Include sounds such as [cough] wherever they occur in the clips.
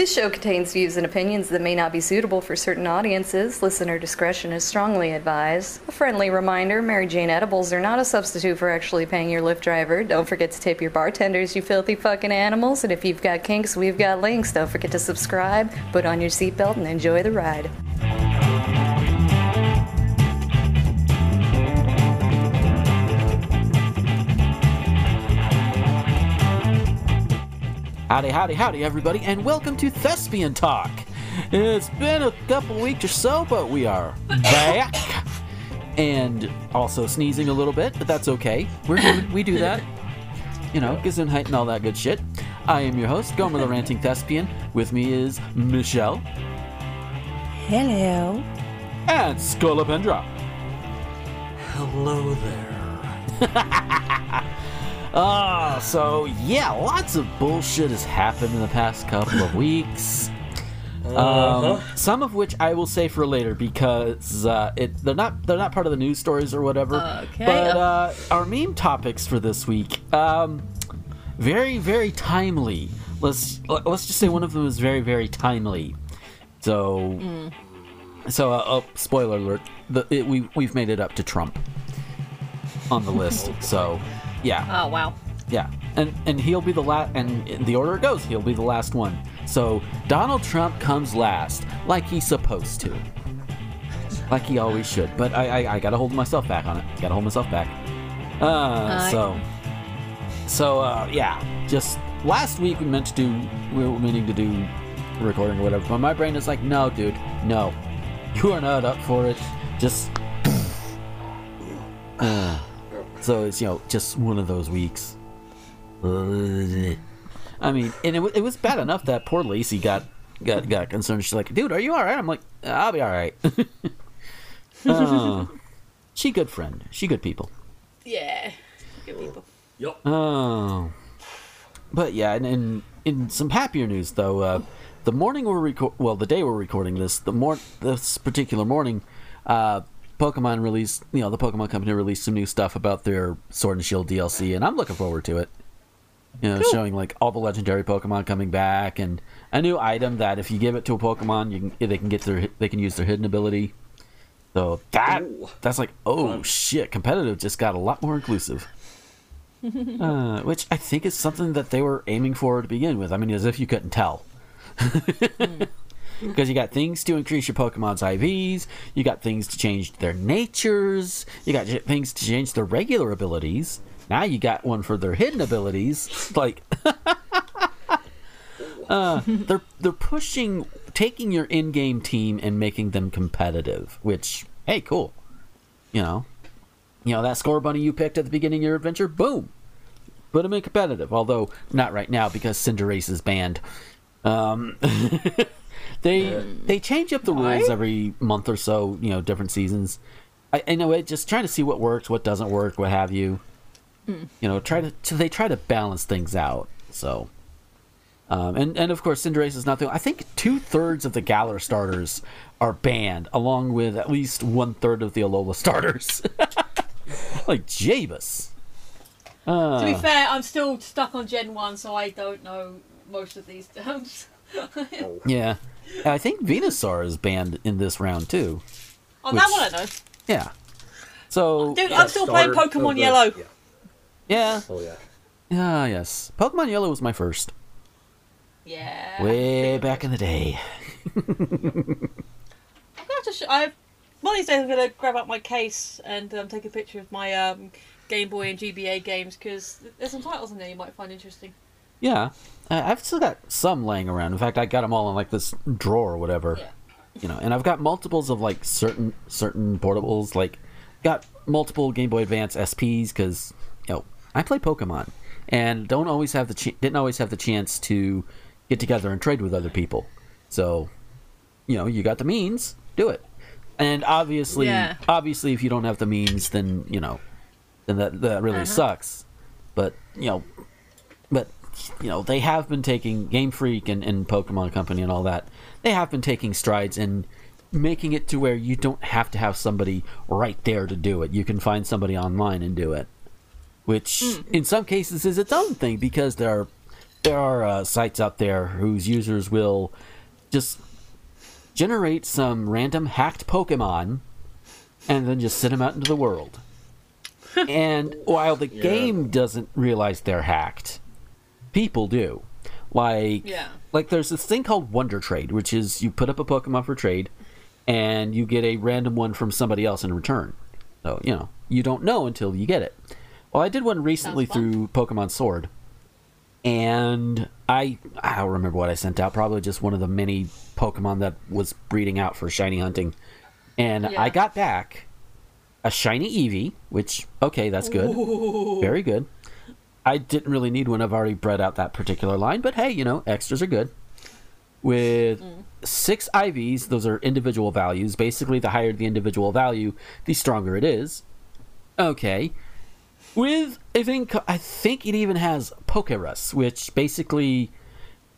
This show contains views and opinions that may not be suitable for certain audiences. Listener discretion is strongly advised. A friendly reminder Mary Jane edibles are not a substitute for actually paying your Lyft driver. Don't forget to tip your bartenders, you filthy fucking animals. And if you've got kinks, we've got links. Don't forget to subscribe, put on your seatbelt, and enjoy the ride. Howdy, howdy, howdy, everybody, and welcome to Thespian Talk. It's been a couple weeks or so, but we are back. and also sneezing a little bit, but that's okay. We're doing, we do that. You know, Gesundheit and all that good shit. I am your host, Gomer the Ranting Thespian. With me is Michelle Hello. and Scolopendra. Hello there. [laughs] Ah, so yeah, lots of bullshit has happened in the past couple of weeks. [laughs] Um, some of which I will say for later because uh, it they're not they're not part of the news stories or whatever. Okay. But uh, our meme topics for this week, um, very very timely. Let's let's just say one of them is very very timely. So, so uh, oh, spoiler alert: the, it, we we've made it up to Trump on the list. [laughs] so, yeah. Oh wow. Yeah, and and he'll be the last. And in the order it goes, he'll be the last one. So Donald Trump comes last, like he's supposed to, like he always should. But I I, I gotta hold myself back on it. Gotta hold myself back. Uh, so so uh, yeah, just last week we meant to do we were meaning to do recording or whatever, but my brain is like, no, dude, no, you are not up for it. Just. Uh, so it's you know just one of those weeks. I mean, and it, wa- it was bad enough that poor Lacey got got got concerned. She's like, "Dude, are you all right?" I'm like, "I'll be all right." oh, [laughs] she good friend. She good people. Yeah. Good people. Yup. Oh, but yeah, and in in some happier news though, uh, the morning we're record well, the day we're recording this, the mor this particular morning, uh, Pokemon released, you know, the Pokemon Company released some new stuff about their Sword and Shield DLC, and I'm looking forward to it. You know, showing like all the legendary Pokemon coming back, and a new item that if you give it to a Pokemon, you can they can get their they can use their hidden ability. So that Ooh. that's like oh Fun. shit, competitive just got a lot more inclusive. [laughs] uh, which I think is something that they were aiming for to begin with. I mean, as if you couldn't tell. Because you got things to increase your Pokemon's IVs, you got things to change their natures, you got things to change their regular abilities. Now you got one for their hidden abilities. [laughs] Like, [laughs] uh, they're they're pushing, taking your in-game team and making them competitive. Which, hey, cool. You know, you know that Scorbunny you picked at the beginning of your adventure. Boom, put them in competitive. Although not right now because Cinderace is banned. Um, [laughs] they they change up the rules every month or so. You know, different seasons. I, I know it. Just trying to see what works, what doesn't work, what have you. You know, try to so they try to balance things out. So, um, and and of course, Cinderace is not the. I think two thirds of the Galar starters are banned, along with at least one third of the Alola starters. [laughs] like Jabus. To be fair, I'm still stuck on Gen 1, so I don't know most of these terms. [laughs] Yeah, I think Venusaur is banned in this round too. Oh, that one I know. Yeah. So Dude, Yeah, I'm still playing Pokemon the- Yellow. Yeah. yeah, Oh yeah. ah yes. Pokemon Yellow was my first, Yeah. way back in the day. I'm gonna just. I one of these days I'm gonna grab up my case and um, take a picture of my um, Game Boy and GBA games because there's some titles in there you might find interesting. Yeah, I- I've still got some laying around. In fact, I got them all in like this drawer or whatever. Yeah. You know, and I've got multiples of like certain certain portables. Like, got multiple Game Boy Advance SPs because you know I play Pokemon and don't always have the ch- didn't always have the chance to get together and trade with other people. So, you know, you got the means, do it. And obviously, Yeah. obviously, if you don't have the means, then you know, then that that really uh-huh. sucks. But you know, but you know they have been taking Game Freak and, and Pokemon Company and all that. They have been taking strides in making it to where you don't have to have somebody right there to do it. You can find somebody online and do it, which in some cases is its own thing because there are there are uh, sites out there whose users will just generate some random hacked Pokemon and then just send them out into the world. [laughs] and while the game doesn't realize they're hacked, people do. Like, Yeah. like there's this thing called Wonder Trade, which is you put up a Pokemon for trade, and you get a random one from somebody else in return. So you know you don't know until you get it. Well, I did one recently through Pokemon Sword, and I I don't remember what I sent out. Probably just one of the many Pokemon that was breeding out for shiny hunting, and Yeah. I got back a shiny Eevee, which okay, that's good, very good. I didn't really need one. I've already bred out that particular line, but hey, you know, extras are good. With mm. six IVs, those are individual values. Basically, the higher the individual value, the stronger it is. Okay. With I think I think it even has Pokerus, which basically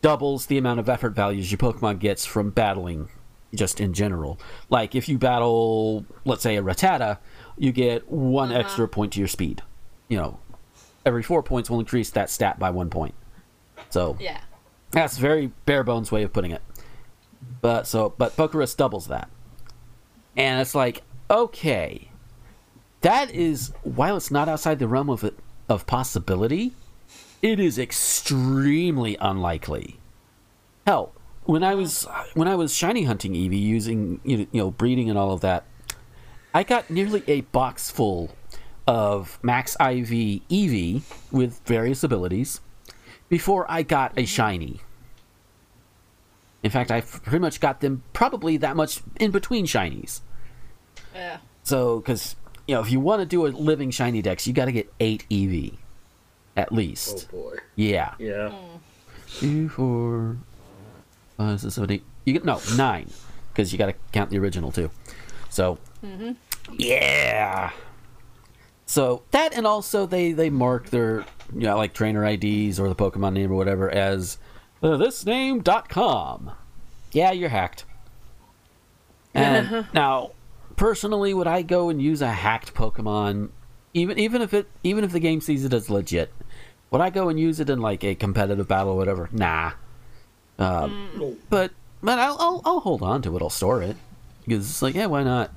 doubles the amount of effort values your Pokemon gets from battling just in general. Like if you battle, let's say a Rattata, you get one uh-huh. extra point to your speed. You know, every four points will increase that stat by one point. So Yeah. that's a very bare bones way of putting it. But so but Pokerus doubles that. And it's like, okay. That is while it's not outside the realm of it of possibility, it is extremely unlikely. Hell, when I was when I was shiny hunting Eevee using you know, you know breeding and all of that, I got nearly a box full of max IV Eevee with various abilities before I got a shiny. In fact, I pretty much got them probably that much in between shinies. Yeah. So, because you know, if you want to do a living shiny dex, you got to get eight Eevee, at least. Oh least. boy. Yeah, Yeah. two, four, five, six, seven, eight. You get no nine, because you got to count the original too. So, Mhm. yeah. So that, and also they they mark their you know like trainer IDs or the Pokemon name or whatever as uh, thisname.com. Yeah, you're hacked. And [laughs] now, personally, would I go and use a hacked Pokemon, even even if it even if the game sees it as legit? Would I go and use it in like a competitive battle or whatever? Nah. Um, But but I'll, I'll I'll hold on to it. I'll store it because it's like yeah, why not?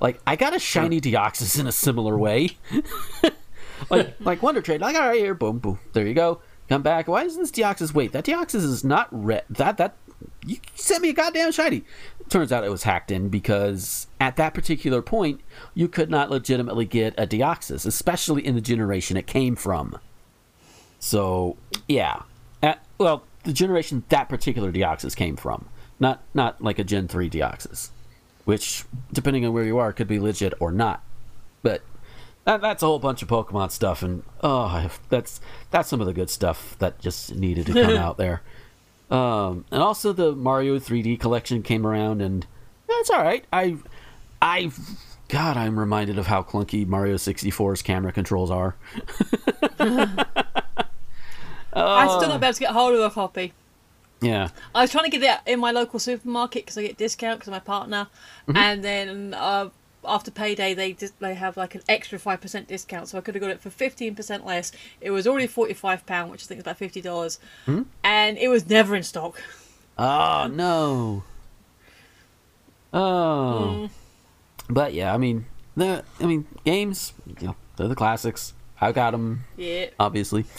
Like I got a shiny Deoxys in a similar way. [laughs] like [laughs] like Wonder Trade. Like all right, here, boom, boom. There you go. Come back. Why isn't this Deoxys? Wait, that Deoxys is not red. That that you sent me a goddamn shiny. Turns out it was hacked in because at that particular point you could not legitimately get a Deoxys, especially in the generation it came from. So yeah, At- well, the generation that particular Deoxys came from, not not like a Gen three Deoxys, which depending on where you are could be legit or not. But that, that's a whole bunch of Pokemon stuff, and oh, that's that's some of the good stuff that just needed to come [laughs] out there. Um, and also the Mario 3D collection came around, and that's all right. I, I, God, I'm reminded of how clunky Mario 64's camera controls are. [laughs] [laughs] I still not be able to get hold of a copy. Yeah, I was trying to get it in my local supermarket because I get discount because of my partner, Mm-hmm. and then uh, after payday they just they have like an extra five percent discount, so I could have got it for fifteen percent less. It was already forty five pound, which I think is about fifty dollars, Hmm? and it was never in stock. Oh no. Oh. But yeah, I mean, the I mean, games, you know, they're the classics. I got them, Yeah, obviously. [laughs]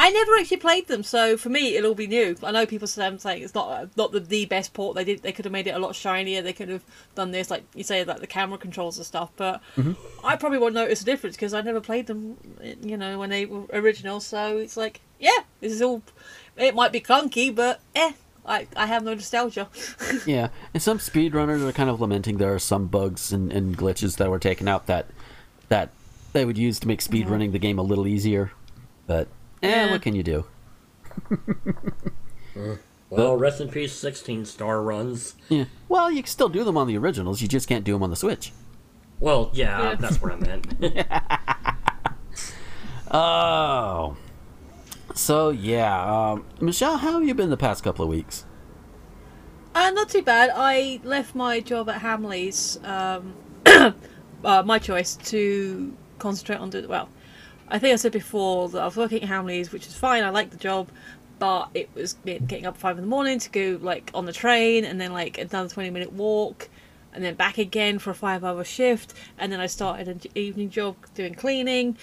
I never actually played them, so for me it'll be new. I know people say I'm saying it's not not the, the best port. They did they could have made it a lot shinier. They could have done this like you say like the camera controls and stuff. But I probably won't notice a difference because I never played them. You know when they were original. So it's like yeah, this is all. It might be clunky, but eh, I I have no nostalgia. [laughs] Yeah, and some speedrunners are kind of lamenting there are some bugs and, and glitches that were taken out that that they would use to make speedrunning the game a little easier. But eh, Yeah. what can you do? [laughs] Well, rest in peace, 16 star runs. Yeah. Well, you can still do them on the originals. You just can't do them on the Switch. Well, yeah, Yeah. that's what I meant. [laughs] Oh. So yeah, um, Michelle, how have you been the past couple of weeks? Uh, not too bad. I left my job at Hamley's, um, [coughs] uh, my choice, to concentrate on the well. I think I said before that I was working at Hamleys, which is fine. I like the job, but it was getting up five in the morning to go like on the train, and then like another twenty minute walk, and then back again for a five hour shift, and then I started an evening job doing cleaning.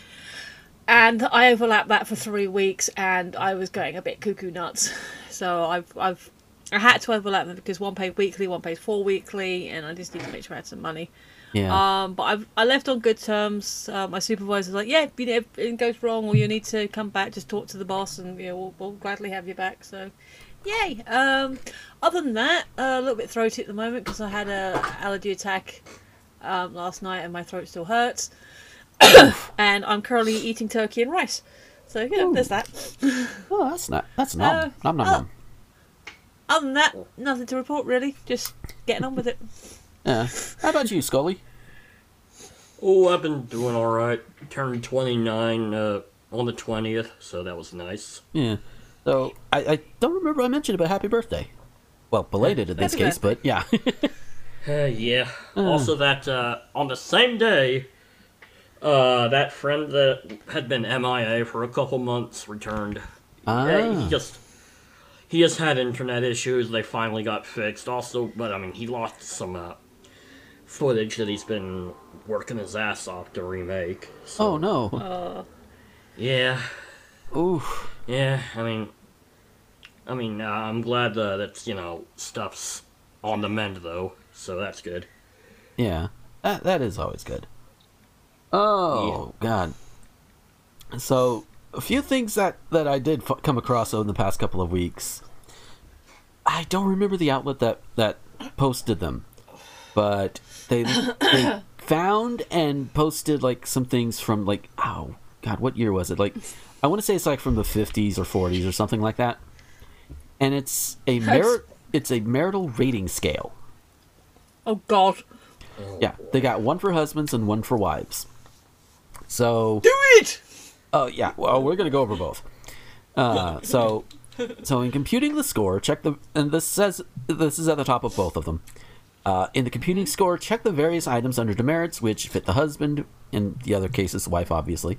And I overlapped that for three weeks, and I was going a bit cuckoo nuts. [laughs] So I've, I've, I had to overlap them because one paid weekly, one pays four weekly, and I just need to make sure I had some money. Yeah. Um, but I've, I left on good terms. Uh, my supervisor's like, yeah, you know, if it goes wrong or you need to come back, just talk to the boss, and you know, we'll, we'll gladly have you back. So, yay. Um, other than that, uh, a little bit throaty at the moment because I had a allergy attack um, last night, and my throat still hurts. [coughs] and I'm currently eating turkey and rice. So yeah, there's that. [laughs] oh, that's not. That's nom. uh, nom nom nom. Other than that, nothing to report really. Just getting on with it. Yeah. How about you, Scully? Oh, I've been doing all right. Turned 29 uh, on the 20th, so that was nice. Yeah. So I, I don't remember I mentioned about happy birthday. Well, belated in this Happy case, but yeah. [laughs] Uh, yeah. Also, that uh, on the same day, uh, that friend that had been MIA for a couple months returned. Yeah, he ah. just he just had internet issues. They finally got fixed. Also, but I mean, he lost some uh, footage that he's been working his ass off to remake. So, Oh no. Uh, yeah, Oof. yeah. I mean, I mean, uh, I'm glad uh, that you know stuff's on the mend though, so that's good. Yeah. That that is always good. Oh God. So a few things that that I did f- come across over the past couple of weeks. I don't remember the outlet that that posted them, but they they [coughs] found and posted like some things from like oh God, what year was it? Like I want to say it's like from the fifties or forties or something like that. And it's a mar- it's a marital rating scale. oh God. Yeah, they got one for husbands and one for wives. So, Do it. oh yeah, well we're gonna go over both. Uh, so, so in computing the score, check the and this says this is at the top of both of them. Uh, in the computing score, check the various items under demerits which fit the husband, in the other cases the wife, obviously,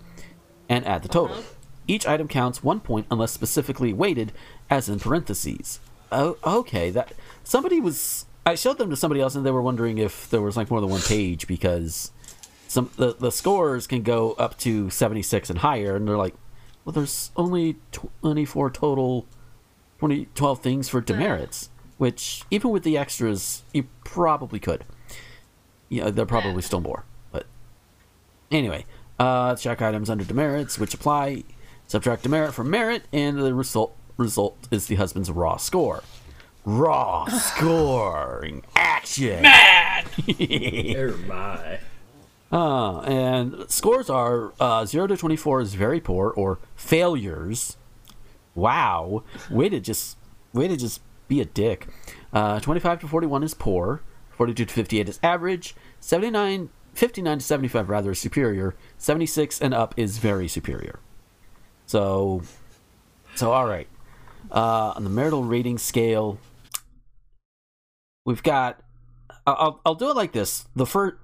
and add the total. Each item counts one point unless specifically weighted, as in parentheses. Oh, okay. That somebody was. I showed them to somebody else, and they were wondering if there was like more than one page because some the the scores can go up to seventy six and higher, and they're like, well, there's only twenty four total, 20, 12 things for demerits, which even with the extras, you probably could. Yeah, they're probably still more, but anyway, uh, check items under demerits, which apply. Subtract demerit from merit, and the result result is the husband's raw score. Raw [sighs] scoring action. Oh [laughs] my. Uh, and scores are uh, 0 to 24 is very poor or failures. Wow. Way to just way to just be a dick. Uh, 25 to 41 is poor. 42 to 58 is average. 79 59 to 75 rather is superior. 76 and up is very superior. So so all right. Uh, on the marital rating scale, we've got I'll, I'll- do it like this. The first,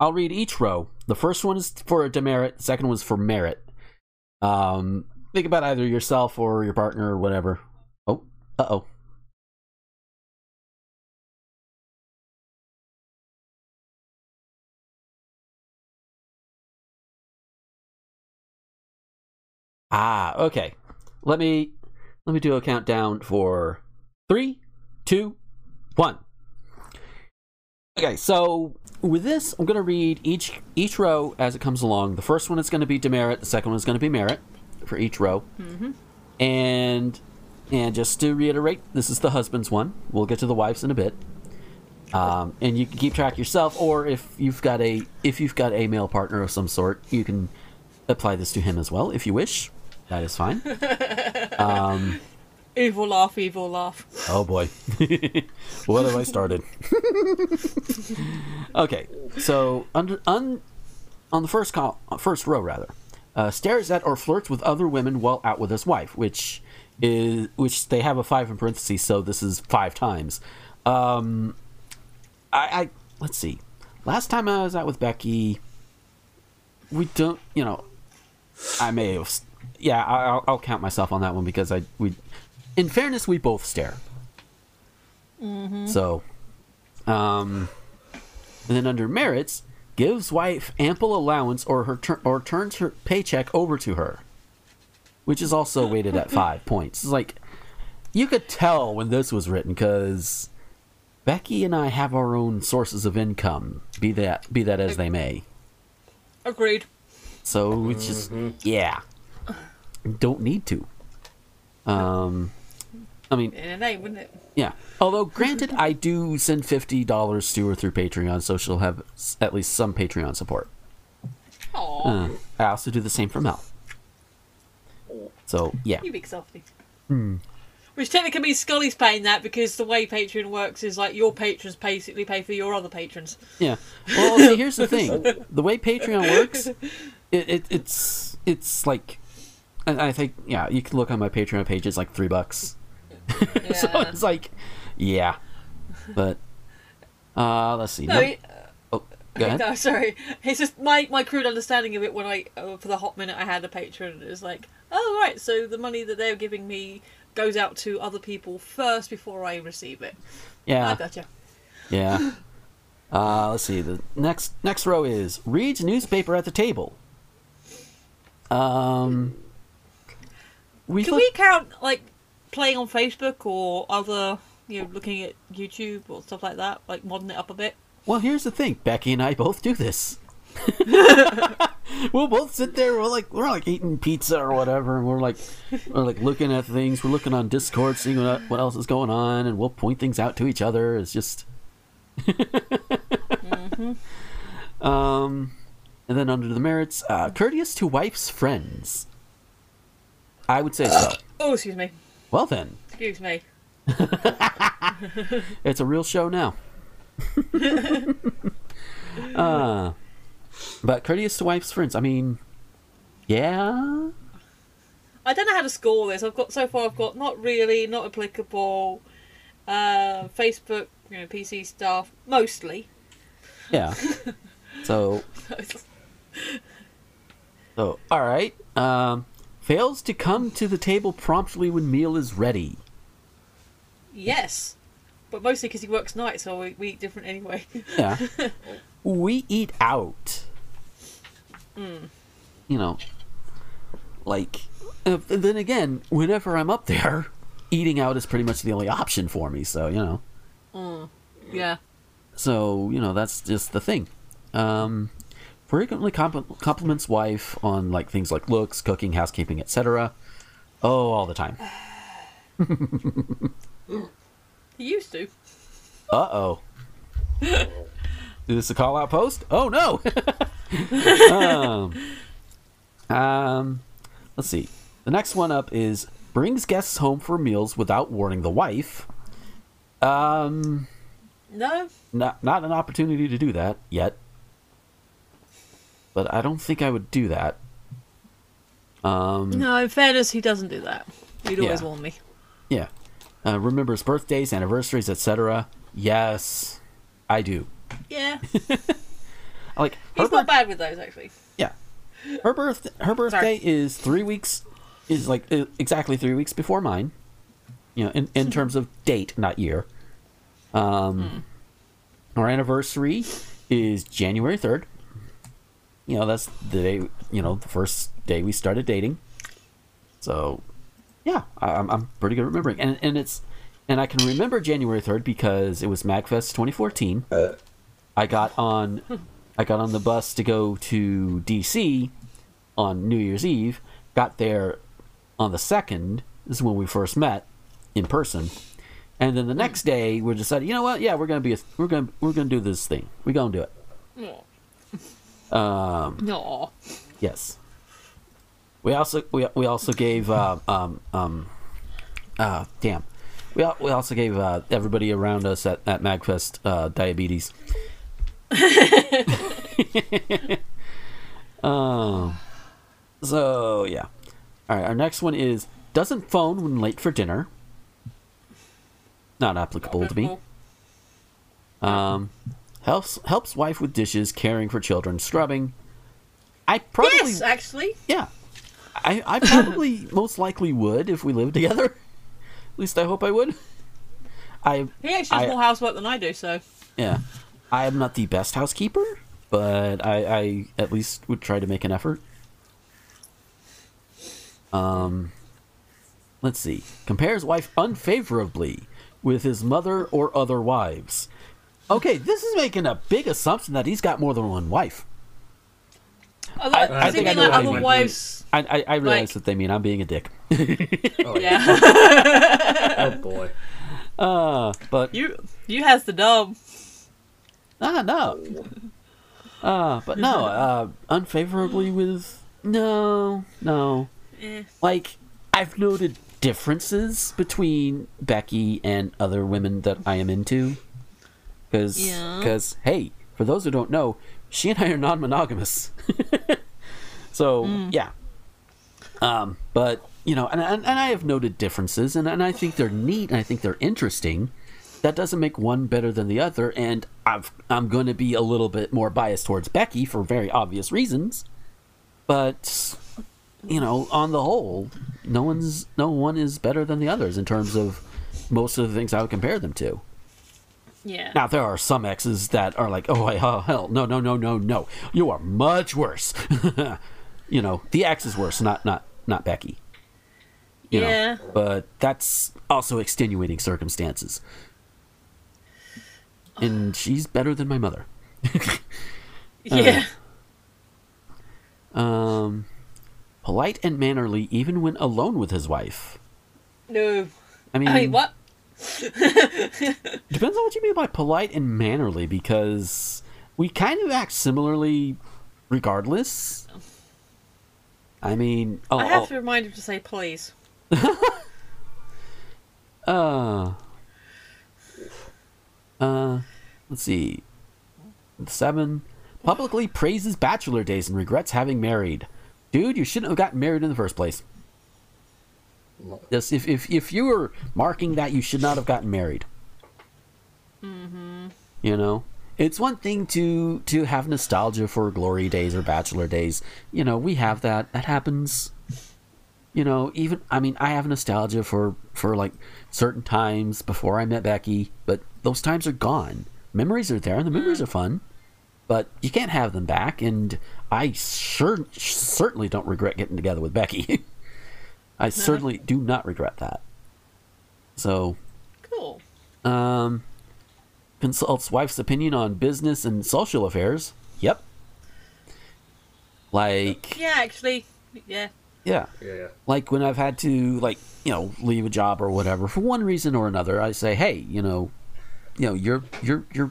I'll read each row. The first one is for a demerit. The second one is for merit. Um, think about either yourself or your partner or whatever. Oh, uh oh. Ah, okay. Let me let me do a countdown for three, two, one. Okay, so with this, I'm going to read each each row as it comes along. The first one is going to be demerit. The second one is going to be merit for each row. And and just to reiterate, this is the husband's one. We'll get to the wives in a bit. Um, and you can keep track yourself, or if you've got a if you've got a male partner of some sort, you can apply this to him as well if you wish. That is fine. [laughs] Um, Evil laugh, evil laugh. Oh boy. [laughs] what have I started? [laughs] okay, so under un, on the first col- first row rather, uh, stares at or flirts with other women while out with his wife, which is which they have a five in parentheses, so this is five times. Um, I, I let's see. Last time I was out with Becky, we don't, you know, I may have. Yeah, I- I'll, I'll count myself on that one because I we. In fairness, we both stare. So, um, and then under merits, gives wife ample allowance or her tur- or turns her paycheck over to her, which is also weighted at [laughs] five points. It's like you could tell when this was written because Becky and I have our own sources of income, be that be that as they may. Agreed. So it's just yeah, don't need to. Um, I mean, In a name, wouldn't it? yeah. Although, granted, I do send fifty dollars to her through Patreon, so she'll have at least some Patreon support. Aw, Uh, I also do the same for Mel. So yeah, you big softy. Hmm. Which technically means Scully's paying that because the way Patreon works is like your patrons basically pay for your other patrons. yeah. Well, see, here's the [laughs] thing: the way Patreon works, it, it it's it's like, I, I think yeah, you can look on my Patreon page. It's like three bucks. [laughs] Yeah. so it's like, yeah, but uh, let's see. no, No- it- oh, go ahead. no, sorry. It's just my, my crude understanding of it when I, uh, for the hot minute I had a patron, It was like, oh, right, so the money that they're giving me goes out to other people first before I receive it. Yeah, I gotcha. yeah. [laughs] Uh, let's see. The next next row is reads newspaper at the table. Um, we Can look- we count, like, playing on Facebook or other, you know, looking at YouTube or stuff like that? Like, modern it up a bit? Well, here's the thing. Becky and I both do this. [laughs] we'll both sit there. We're like we're like eating pizza or whatever, and we're like we're like looking at things. We're looking on Discord, seeing what what else is going on, and we'll point things out to each other. It's just. [laughs] Um, and then under the merits, uh, courteous to wife's friends. I would say so. [coughs] Oh, excuse me. Well then, Excuse me. [laughs] It's a real show now. [laughs] uh, but courteous to wife's friends. I mean, yeah. I don't know how to score this. I've got so far. I've got not really, not applicable. Uh, Facebook, you know, PC stuff mostly. Yeah. [laughs] So, so all right. Um, fails to come to the table promptly when meal is ready. yes, but mostly because he works nights, so we, we eat different anyway. Yeah. [laughs] we eat out. You know, like, uh, then again, whenever I'm up there, eating out is pretty much the only option for me. So you know. yeah. So you know that's just the thing. Um, frequently compl- compliments wife on like things like looks, cooking, housekeeping, etc. Oh, all the time. He used to. Uh oh. Is this a call out post? Oh no. [laughs] um, um, let's see. The next one up is brings guests home for meals without warning the wife. Um, No, not not an opportunity to do that yet. But I don't think I would do that. Um, no. In fairness, he doesn't do that. He'd always Yeah. warn me. yeah. Uh, remembers birthdays, anniversaries, etc. Yes, I do. Yeah, [laughs] Like he's not bad with those actually. Yeah. Her birth her birthday is three weeks is like uh, exactly three weeks before mine. You know, in, in terms of date, not year. Um, our anniversary is January third. You know, that's the day. You know, the first day we started dating. So, yeah, I, I'm I'm pretty good at remembering, and and it's and I can remember January third because it was Magfest 2014. Uh. I got on I got on the bus to go to DC on New Year's Eve. Got there on the second. This is when we first met in person. And then the next day, we decided, you know what? Yeah, we're gonna be a, we're gonna we're gonna do this thing. We're gonna do it. Um, No. yes. We also we, we also gave uh, um um uh damn. We, al- we also gave uh, everybody around us at, at Magfest uh, diabetes. [laughs] um, so yeah. All right. Our next one is doesn't phone when late for dinner. Not applicable to me. Um, helps helps wife with dishes, caring for children, scrubbing. I probably Yes, actually. yeah. I, I probably [laughs] most likely would if we lived together. [laughs] At least I hope I would. I He actually does more housework than I do, so yeah. I am not the best housekeeper, but I, I at least would try to make an effort. Um, let's see. Compares wife unfavorably with his mother or other wives. Okay, this is making a big assumption that he's got more than one wife. I, I I, think I think know like what other wives. I, I, I realize Like- that they mean I'm being a dick. Oh, Yeah, [laughs] Oh boy. Uh, but you you has the dub. Ah, no. Uh, but no, [laughs] uh, unfavorably with. No, no. Eh. Like, I've noted differences between Becky and other women that I am into. Because, Yeah. hey, for those who don't know, she and I are non monogamous. [laughs] so, yeah. Um, but, you know, and, and, and I have noted differences, and, and I think they're neat, and I think they're interesting that doesn't make one better than the other and I've, i'm going to be a little bit more biased towards becky for very obvious reasons but you know on the whole no one's no one is better than the others in terms of most of the things i would compare them to Yeah. now there are some exes that are like oh, I- oh hell no no no no no you are much worse [laughs] you know the ex is worse not not not becky you know. Yeah. but that's also extenuating circumstances and she's better than my mother [laughs] yeah. um polite and mannerly even when alone with his wife no. i mean, I mean, what? [laughs] depends on what you mean by polite and mannerly because we kind of act similarly regardless i mean oh, I have oh, to remind him to say please. [laughs] Uh, uh, let's see. Seven. Publicly praises bachelor days and regrets having married. Dude, you shouldn't have gotten married in the first place. Yes, if if if you were marking that, you should not have gotten married. Mm-hmm. You know, it's one thing to to have nostalgia for glory days or bachelor days. You know, we have that. That happens you know even i mean i have nostalgia for for like certain times before i met becky but those times are gone memories are there and the memories are fun but you can't have them back and i sure certainly don't regret getting together with becky [laughs] i certainly do not regret that so Cool. um consults wife's opinion on business and social affairs yep like Yeah, actually, yeah. yeah Yeah. like when I've had to like you know leave a job or whatever for one reason or another, I say, hey, you know, you know, you're you're you're,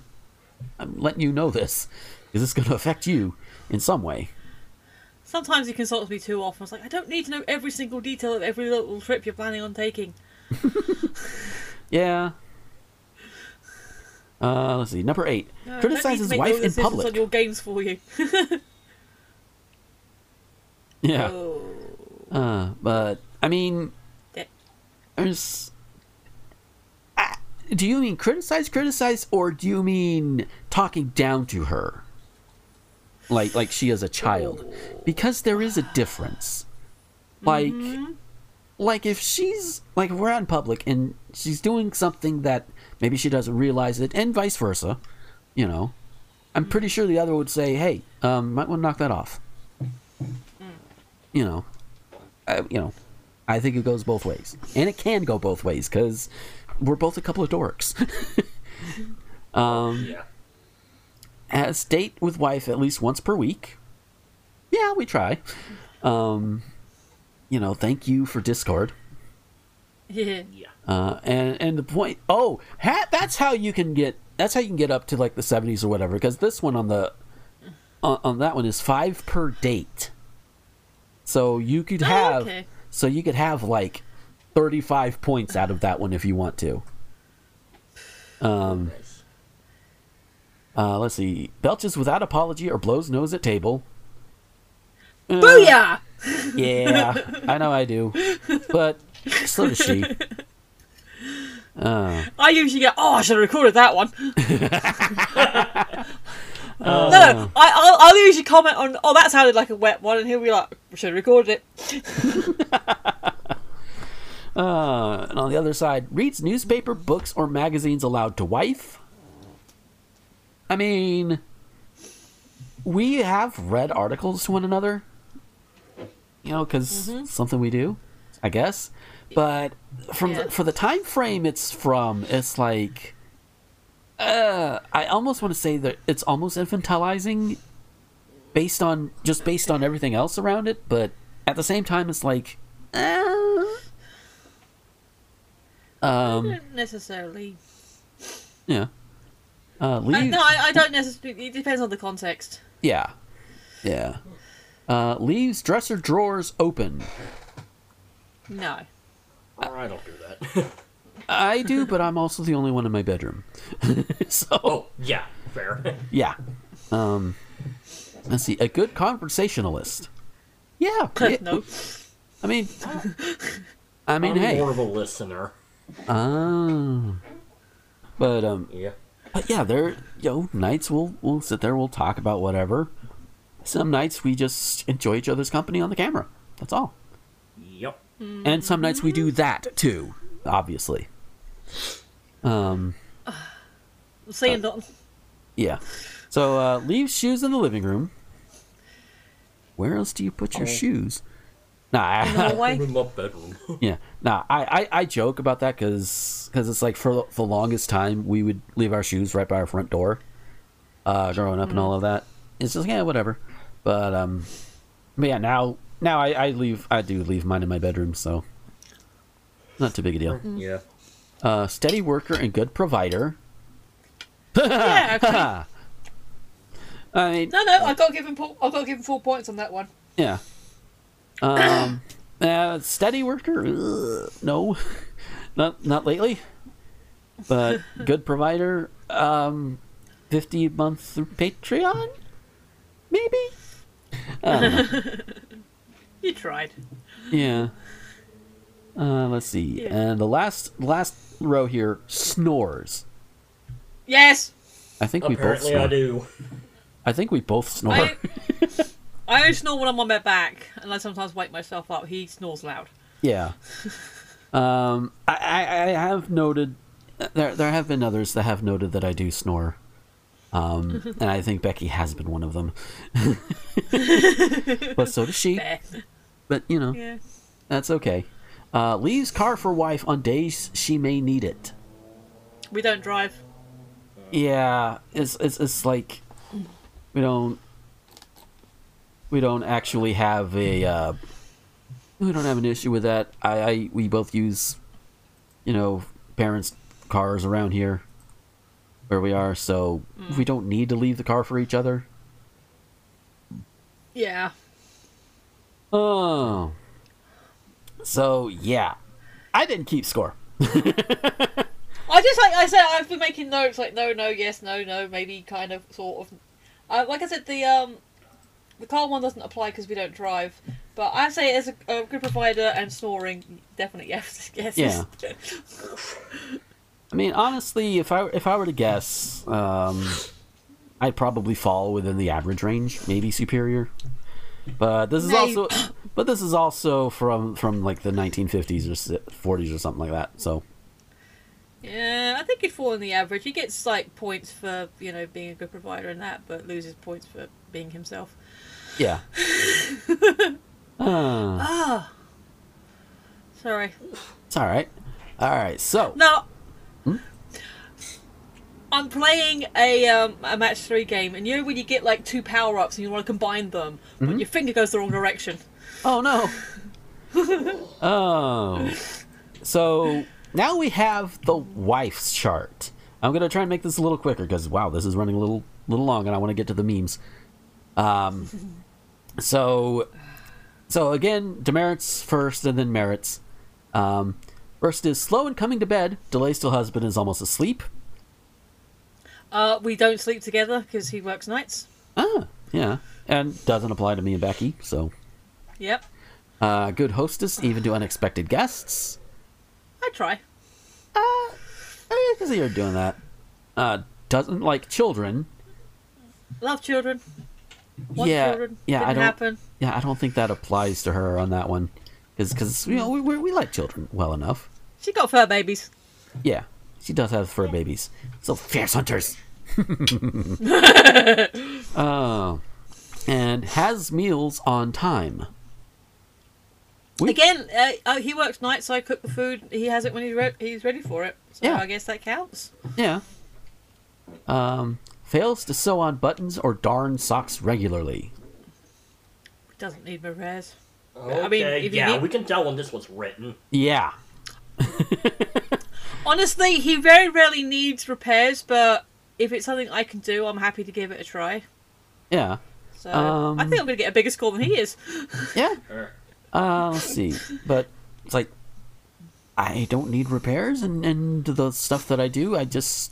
I'm letting you know this because it's going to affect you in some way. Sometimes he consults me too often. It's like I don't need to know every single detail of every little trip you're planning on taking. [laughs] Yeah. Uh, let's see. Number eight. No, I don't need to criticizes wife in public. on your games for you. [laughs] Yeah. Oh. Uh, but I mean, Yeah. there's. Ah, do you mean criticize, criticize, or do you mean talking down to her? Like, like she is a child, because there is a difference. Like, like if she's like if we're out in public and she's doing something that maybe she doesn't realize it, and vice versa, you know, I'm pretty sure the other would say, "Hey, um, might want to knock that off." You know, uh, you know, I think it goes both ways, and it can go both ways because we're both a couple of dorks. [laughs] um, Yeah. Has date with wife at least once per week. Yeah, we try. Um, you know, thank you for Discord. [laughs] Yeah. Uh, and and the point, oh, ha, that's how you can get. That's how you can get up to like the seventies or whatever. Because this one on the on, on that one is five per date. So you could Oh, have. okay. So you could have like thirty-five points out of that one if you want to. Um. Nice. Uh, let's see. Belches without apology or blows nose at table. Uh, Booyah! Yeah, I know I do, but so does she. Uh, I usually get, oh, I should have recorded that one. Uh. [laughs] no, no, I, I'll, I'll usually comment on, oh, that sounded like a wet one, and he'll be like, should have recorded it. [laughs] Uh, and on the other side, reads newspaper, books, or magazines aloud to wife. I mean, we have read articles to one another, you know, because something we do, I guess. But from Yeah. the, for the time frame it's from, it's like, uh, I almost want to say that it's almost infantilizing, based on just based on everything else around it. But at the same time, it's like, uh, um, Not necessarily. yeah. Uh, leave, no, I, I don't necessarily. It depends on the context. yeah, yeah. Uh, leaves dresser drawers open. No. I don't do that. I do, [laughs] but I'm also the only one in my bedroom. [laughs] so oh, yeah, fair. yeah. Um, let's see. A good conversationalist. Yeah. [laughs] yeah, no. I mean, I mean, I'm hey. more of a listener. Ah. But um, Yeah. But yeah, there, you know, nights we'll we'll sit there, we'll talk about whatever. Some nights we just enjoy each other's company on the camera. That's all. Yep. And some nights we do that too, obviously. Um, Seeing that. yeah. So uh, leave shoes in the living room. Where else do you put your Oh. shoes? Nah, I, Hallway. In my bedroom. [laughs] yeah, nah. I, I, I joke about that because it's like for the longest time we would leave our shoes right by our front door, uh, growing up and all of that. It's just yeah, whatever. But um, but yeah, now now I, I leave I do leave mine in my bedroom, so not too big a deal. yeah. Uh, steady worker and good provider. yeah, actually. [laughs] I mean, No, no, I've got to give him. Full, I've got to give him full points on that one. yeah. Um, uh, steady worker. Ugh, no, not not lately. But good provider. Um, fifty a month through Patreon, maybe. I don't know. [laughs] You tried. Yeah. Uh, let's see. Yeah. And the last last row here snores. Yes. I think we both Apparently. I do. I think we both snore. I, [laughs] [laughs] I only snore when I'm on my back, and I sometimes wake myself up. He snores loud. Yeah. [laughs] Um, I, I, I have noted there there have been others that have noted that I do snore. Um, [laughs] and I think Becky has been one of them. [laughs] but so does she. But you know, Yeah. that's okay. Uh, leaves car for wife on days she may need it. We don't drive. Yeah, it's it's it's like we don't we don't actually have a uh, we don't have an issue with that. I, I we both use you know parents' cars around here where we are, so we don't need to leave the car for each other. Yeah. Oh, so yeah, I didn't keep score. [laughs] I just like I said, I've been making notes like no, no, yes, no, no, maybe, kind of, sort of. Uh, like I said, the um, the car one doesn't apply because we don't drive. But I say as a, a good provider and snoring, definitely yes, [laughs] yes. Yeah. I mean, honestly, if I if I were to guess, um, I'd probably fall within the average range, maybe superior. But this is also, [coughs] but this is also from from like the 1950s or 40s or something like that. So Yeah, I think he'd fall in the average. He gets like points for you know being a good provider and that, but loses points for being himself. Yeah. [laughs] uh, Ah. Sorry. it's all right. All right. So No. Hmm? I'm playing a um, a match three game, and you know when you get like two power ups and you want to combine them, Mm-hmm. but your finger goes the wrong direction. Oh no. [laughs] oh. So now we have the wife's chart. I'm gonna try and make this a little quicker because wow, this is running a little little long, and I want to get to the memes. Um. So, so again, demerits first, and then merits. Um, first is slow in coming to bed. Delays till husband is almost asleep. Uh, we don't sleep together because he works nights. Ah, yeah, and doesn't apply to me and Becky. So, Yep, uh, good hostess even to unexpected guests. I try. Uh, I can see you're doing that. Uh, doesn't like children. Love children. Yeah, children? yeah, Didn't I don't. happen. Yeah, I don't think that applies to her on that one, because you know we, we we like children well enough. She got fur babies. Yeah, she does have fur babies. So fierce hunters. Oh, [laughs] [laughs] and has meals on time. We- Again, uh, uh, he works nights, so I cook the food. He has it when he's, re- he's ready for it. So Yeah. I guess that counts. Yeah. Um, fails to sew on buttons or darn socks regularly. Doesn't need repairs. Okay, I mean, if you yeah, need- we can tell when this was written. Yeah. [laughs] Honestly, he very rarely needs repairs, but if it's something I can do, I'm happy to give it a try. Yeah. So Um, I think I'm going to get a bigger score than he is. [laughs] Yeah. Uh, let's see. But it's like I don't need repairs, and and the stuff that I do, I just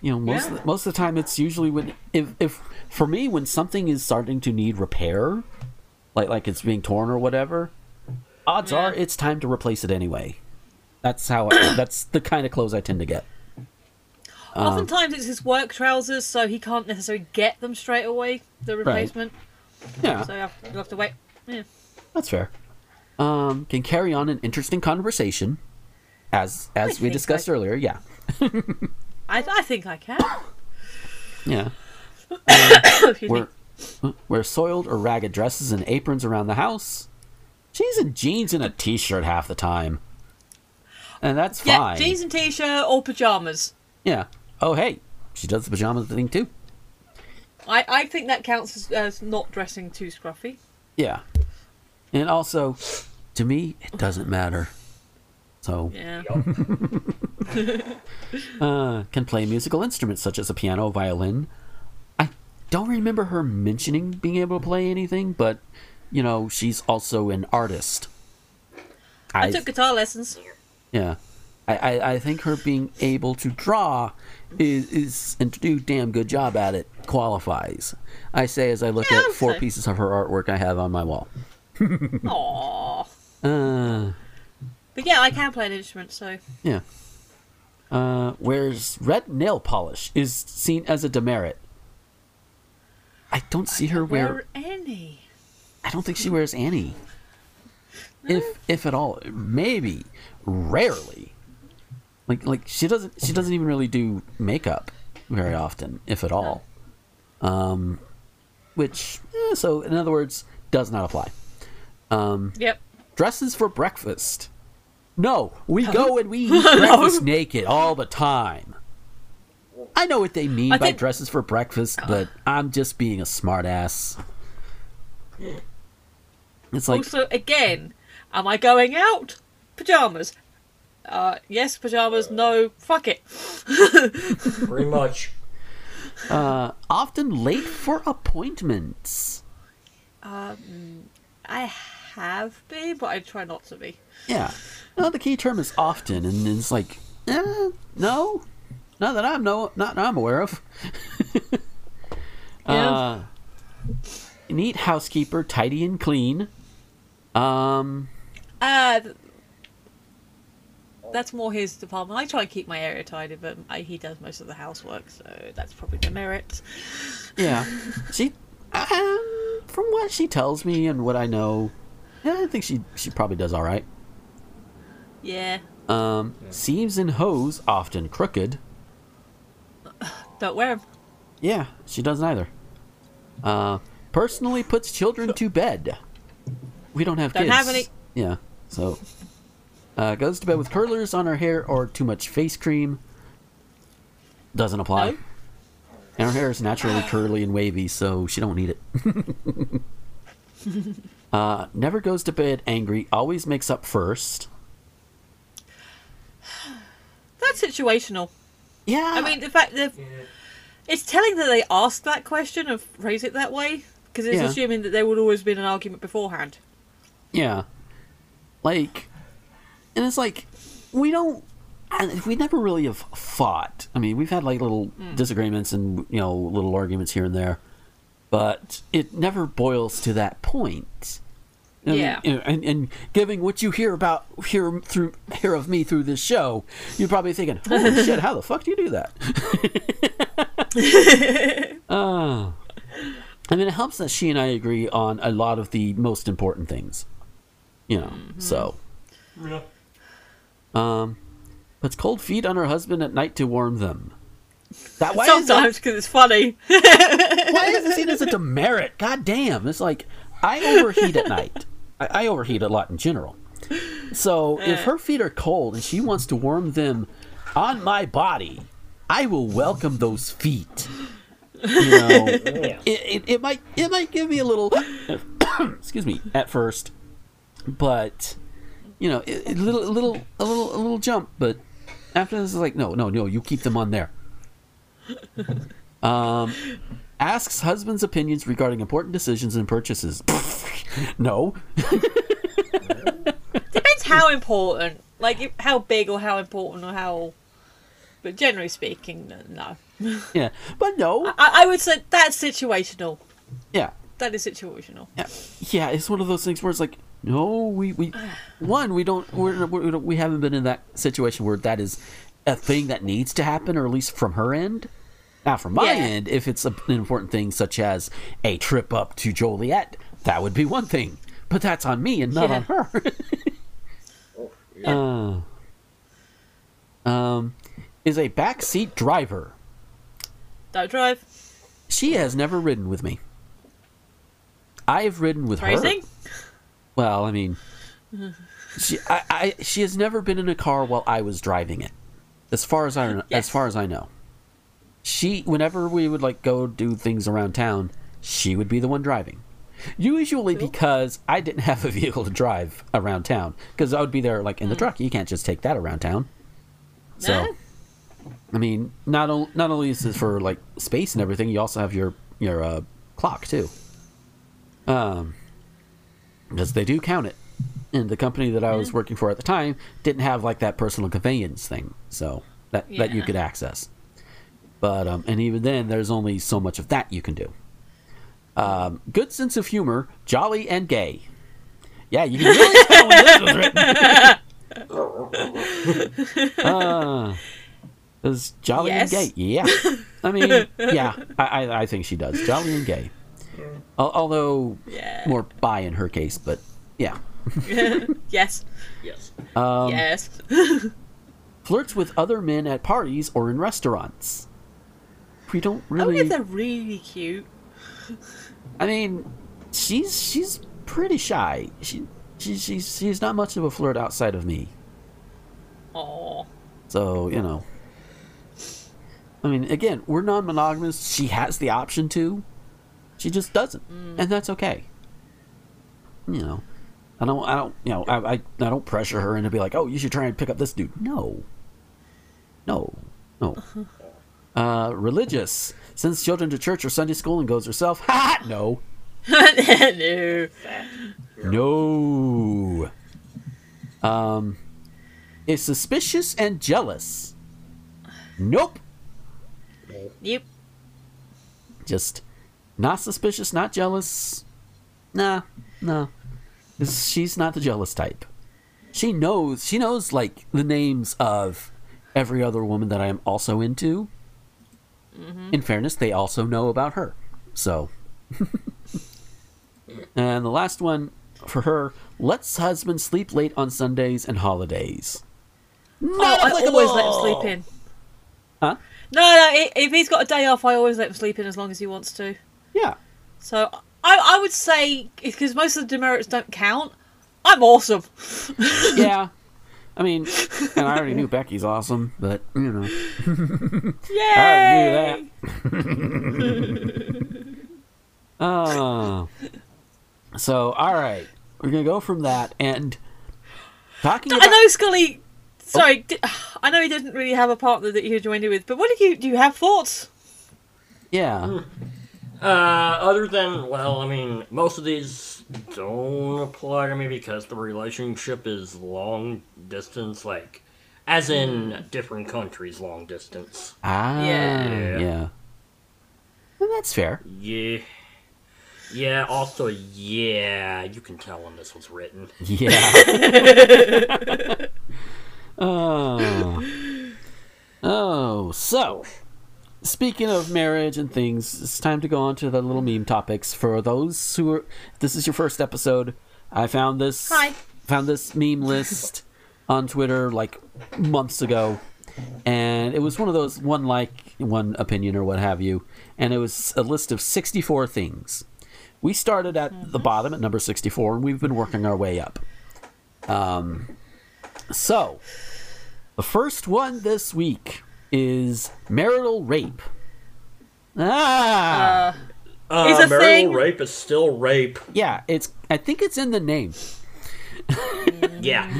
you know most of the, most of the time it's usually when if if for me when something is starting to need repair, like like it's being torn or whatever, odds Yeah. are it's time to replace it anyway. That's how I, [clears throat] that's the kind of clothes I tend to get. Um, Oftentimes it's his work trousers, so he can't necessarily get them straight away, the replacement. Yeah, So you have, have to wait. Yeah. that's fair. Um, can carry on an interesting conversation, as as we discussed I- earlier. Yeah, [laughs] I, I think I can. [coughs] yeah. [coughs] Me. Wear, [coughs] wear soiled or ragged dresses and aprons around the house. She's in jeans and a t-shirt half the time, and that's Yeah, fine. jeans and t-shirt or pajamas. Yeah. Oh hey, she does the pajamas thing too. I, I think that counts as, as not dressing too scruffy. Yeah. And also, to me, it doesn't matter. So, Yeah. [laughs] [laughs] uh, can play musical instruments such as a piano, violin. I don't remember her mentioning being able to play anything, but you know, she's also an artist. I took guitar lessons. Yeah. I, I, I think her being able to draw is, is and to do a damn good job at it qualifies. I say as I look Yeah, at four pieces of her artwork I have on my wall. Aww. [laughs] Uh, But yeah, I can play an instrument, so yeah. Uh, whereas red nail polish is seen as a demerit. I don't see her wear. any. I don't think she wears any. [laughs] If if at all, maybe rarely. Like like she doesn't she doesn't even really do makeup very often, if at all. Um, which eh, so in other words does not apply. Um, Yep. dresses for breakfast. No, we go [laughs] and we eat breakfast naked all the time. I know what they mean I by think- dresses for breakfast, but I'm just being a smartass. It's like also, again, am I going out? Pajamas. Uh, yes, pajamas. No, fuck it. [laughs] pretty much. uh, often late for appointments. Um, I have been, but I try not to be. Yeah. No, the key term is often, and it's like, eh, no, not that I'm no, not that I'm aware of. [laughs] Yeah. Uh, neat housekeeper, tidy and clean. Um, Uh, that's more his department. I try and keep my area tidy, but I, he does most of the housework, so that's probably the merit. yeah, she, um, from what she tells me and what I know, yeah, I think she she probably does all right. Yeah. Um, seams and hose often crooked. [sighs] Don't wear them. Yeah, she doesn't either. Uh, personally puts children to bed. We don't have Don't kids. have any. Yeah, so uh, goes to bed with curlers on her hair or too much face cream. Doesn't apply. No. And her hair is naturally [sighs] curly and wavy, so she don't need it. [laughs] uh, never goes to bed angry. Always makes up first. [sighs] That's situational. Yeah, I mean, the fact that it's telling that they asked that question and phrase it that way because it's Yeah. assuming that there would always been an argument beforehand. Yeah. Like, and it's like, we don't, and we never really have fought. I mean, we've had like little disagreements and, you know, little arguments here and there, but it never boils to that point. I mean, Yeah. you know, and, and giving what you hear about, hear through, hear of me through this show, you're probably thinking, holy [laughs] shit, how the fuck do you do that? uh, [laughs] I mean, it helps that she and I agree on a lot of the most important things. You know, so. Yeah. Um, puts cold feet on her husband at night to warm them. That why that, Sometimes because it's funny. why is it seen as a demerit? God damn! It's like I overheat at night. I, I overheat a lot in general. So if her feet are cold and she wants to warm them on my body, I will welcome those feet. You know, [laughs] it, it, it might it might give me a little [coughs] excuse me at first, but you know, a little a little a little a little jump. But after this, is like no no no, you keep them on there. [laughs] Um, asks husband's opinions regarding important decisions and purchases. [laughs] no, Depends how important, like how big or how important or how. But generally speaking, no. yeah, but no, I, I would say that's situational. yeah, That is situational. yeah, yeah. It's one of those things where it's like, no, we we one we don't we're, we don't we haven't been in that situation where that is a thing that needs to happen, or at least from her end. Now, from my Yeah. end, if it's a, an important thing such as a trip up to Joliet, that would be one thing. But that's on me and not Yeah. on her. [laughs] uh, um, is a backseat driver. Don't drive. She has never ridden with me. I have ridden with Phrasing. her. Well, I mean, she I, I she has never been in a car while I was driving it. As far as I [laughs] as far as I know, she whenever we would like go do things around town, she would be the one driving. Usually because I didn't have a vehicle to drive around town because I would be there like in the truck. You can't just take that around town. So. I mean, not o- not only is it for like space and everything, you also have your your uh, clock too. Um, because they do count it, and the company that I was working for at the time didn't have like that personal conveyance thing, so that that you Yeah. could access. But um, and even then, there's only so much of that you can do. Um, good sense of humor, jolly and gay. Yeah, you can really tell when this was written. [laughs] Uh, is jolly Yes. and gay? Yeah. I mean, yeah, I, I, I think she does. Jolly and gay. [laughs] Al- Although Yeah. more bi in her case, but yeah. [laughs] Yes. Yes. Um, yes. Flirts with other men at parties or in restaurants. We don't really. if they're really cute. I mean, she's she's pretty shy. She, she she's she's not much of a flirt outside of me. Oh. So, you know. I mean, again, we're non monogamous. She has the option to. She just doesn't. Mm. And that's okay. You know. I don't I don't you know, I, I I don't pressure her into be like, Oh, you should try and pick up this dude. No. No. No. [laughs] Uh religious. Sends children to church or Sunday school and goes herself. [laughs] Ha no. [laughs] no. No. Um is suspicious and jealous. Nope. Yep. Just not suspicious, not jealous. Nah, nah. She's not the jealous type. She knows. She knows like the names of every other woman that I am also into. Mm-hmm. In fairness, they also know about her. So. [laughs] and the last one for her lets husband sleep late on Sundays and holidays. Oh, I always let him sleep in. Huh? No, no. If he's got a day off, I always let him sleep in as long as he wants to. Yeah. So I, I would say because most of the demerits don't count. I'm awesome. [laughs] Yeah. I mean, and I already knew Becky's awesome, but you know. [laughs] Yay! I knew that. Oh. [laughs] So, all right, we're gonna go from that and talking I about. know Scully. Sorry, di- I know he didn't really have a partner that you joined with, but what did you do? You have thoughts? Yeah, Uh, other than, well, I mean, most of these don't apply to me because the relationship is long distance, like, as in different countries, long distance. ah, Yeah. yeah, Well, that's fair. Yeah. Yeah, also, yeah, you can tell when this was written. Yeah. [laughs] oh. Oh, so speaking of marriage and things, it's time to go on to the little meme topics. For those who are, this is your first episode, I found this. Hi. Found this meme list [laughs] on Twitter like months ago, and it was one of those one like, one opinion, or what have you. And it was a list of 64 things. We started at the bottom at number 64, and we've been working our way up. Um, so, the first one this week is marital rape. Ah, Uh, Is a marital thing- rape is still rape. yeah, it's. I think it's in the name, Yeah.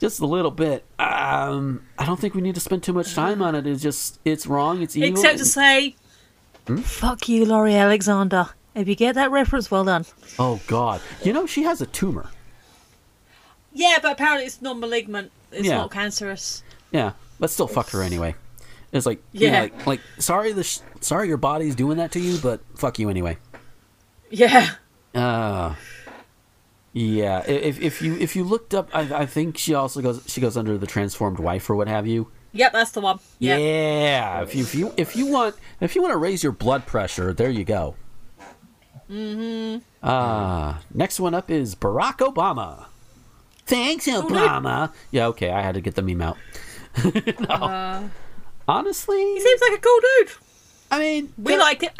just a little bit. Um, I don't think we need to spend too much time on it. It's just, it's wrong. It's evil. Except to say, fuck you, Lori Alexander. If you get that reference, well done. oh God, you know she has a tumor. Yeah, but apparently it's non-malignant. It's Yeah. not cancerous. Yeah, but still, fuck her anyway. It's like, yeah, Yeah. like, like, sorry, the sh- sorry, your body's doing that to you, but fuck you anyway. Yeah. Uh yeah. If if you if you looked up, I, I think she also goes she goes under the transformed wife or what have you. Yep, that's the one. Yeah. Yeah. If you if you if you want if you want to raise your blood pressure, there you go. Mm-hmm. Uh next one up is Barack Obama. Thanks, Obama. Yeah, okay, I had to get the meme out. [laughs] no. Uh, Honestly, he seems like a cool dude. I mean, We there- liked it.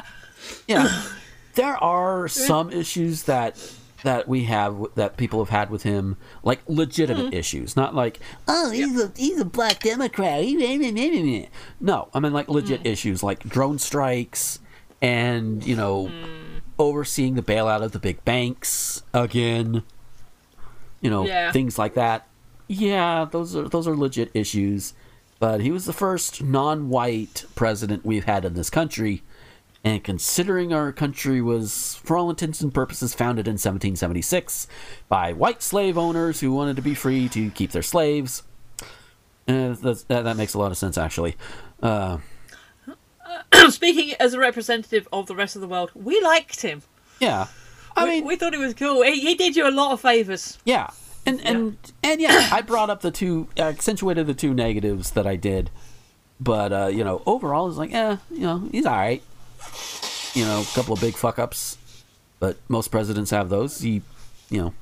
yeah. [laughs] There are some issues that that we have that people have had with him like legitimate mm-hmm. issues. Not like oh, oh he's a he's a black democrat. No i mean like legit mm. issues like drone strikes and you know mm. overseeing the bailout of the big banks again you know Yeah. things like that. Yeah those are those are legit issues but he was the first non-white president we've had in this country and considering our country was, for all intents and purposes, founded in 1776 by white slave owners who wanted to be free to keep their slaves, uh, that, that makes a lot of sense, actually. Uh, [coughs] Speaking as a representative of the rest of the world, we liked him. yeah, I we, mean, we thought he was cool. He, he did you a lot of favors. yeah, and and and yeah, I brought up the two, I accentuated the two negatives that I did, but uh, you know, overall, it's like, eh, you know, he's all right. You know, a couple of big fuck ups, but most presidents have those. He, you know,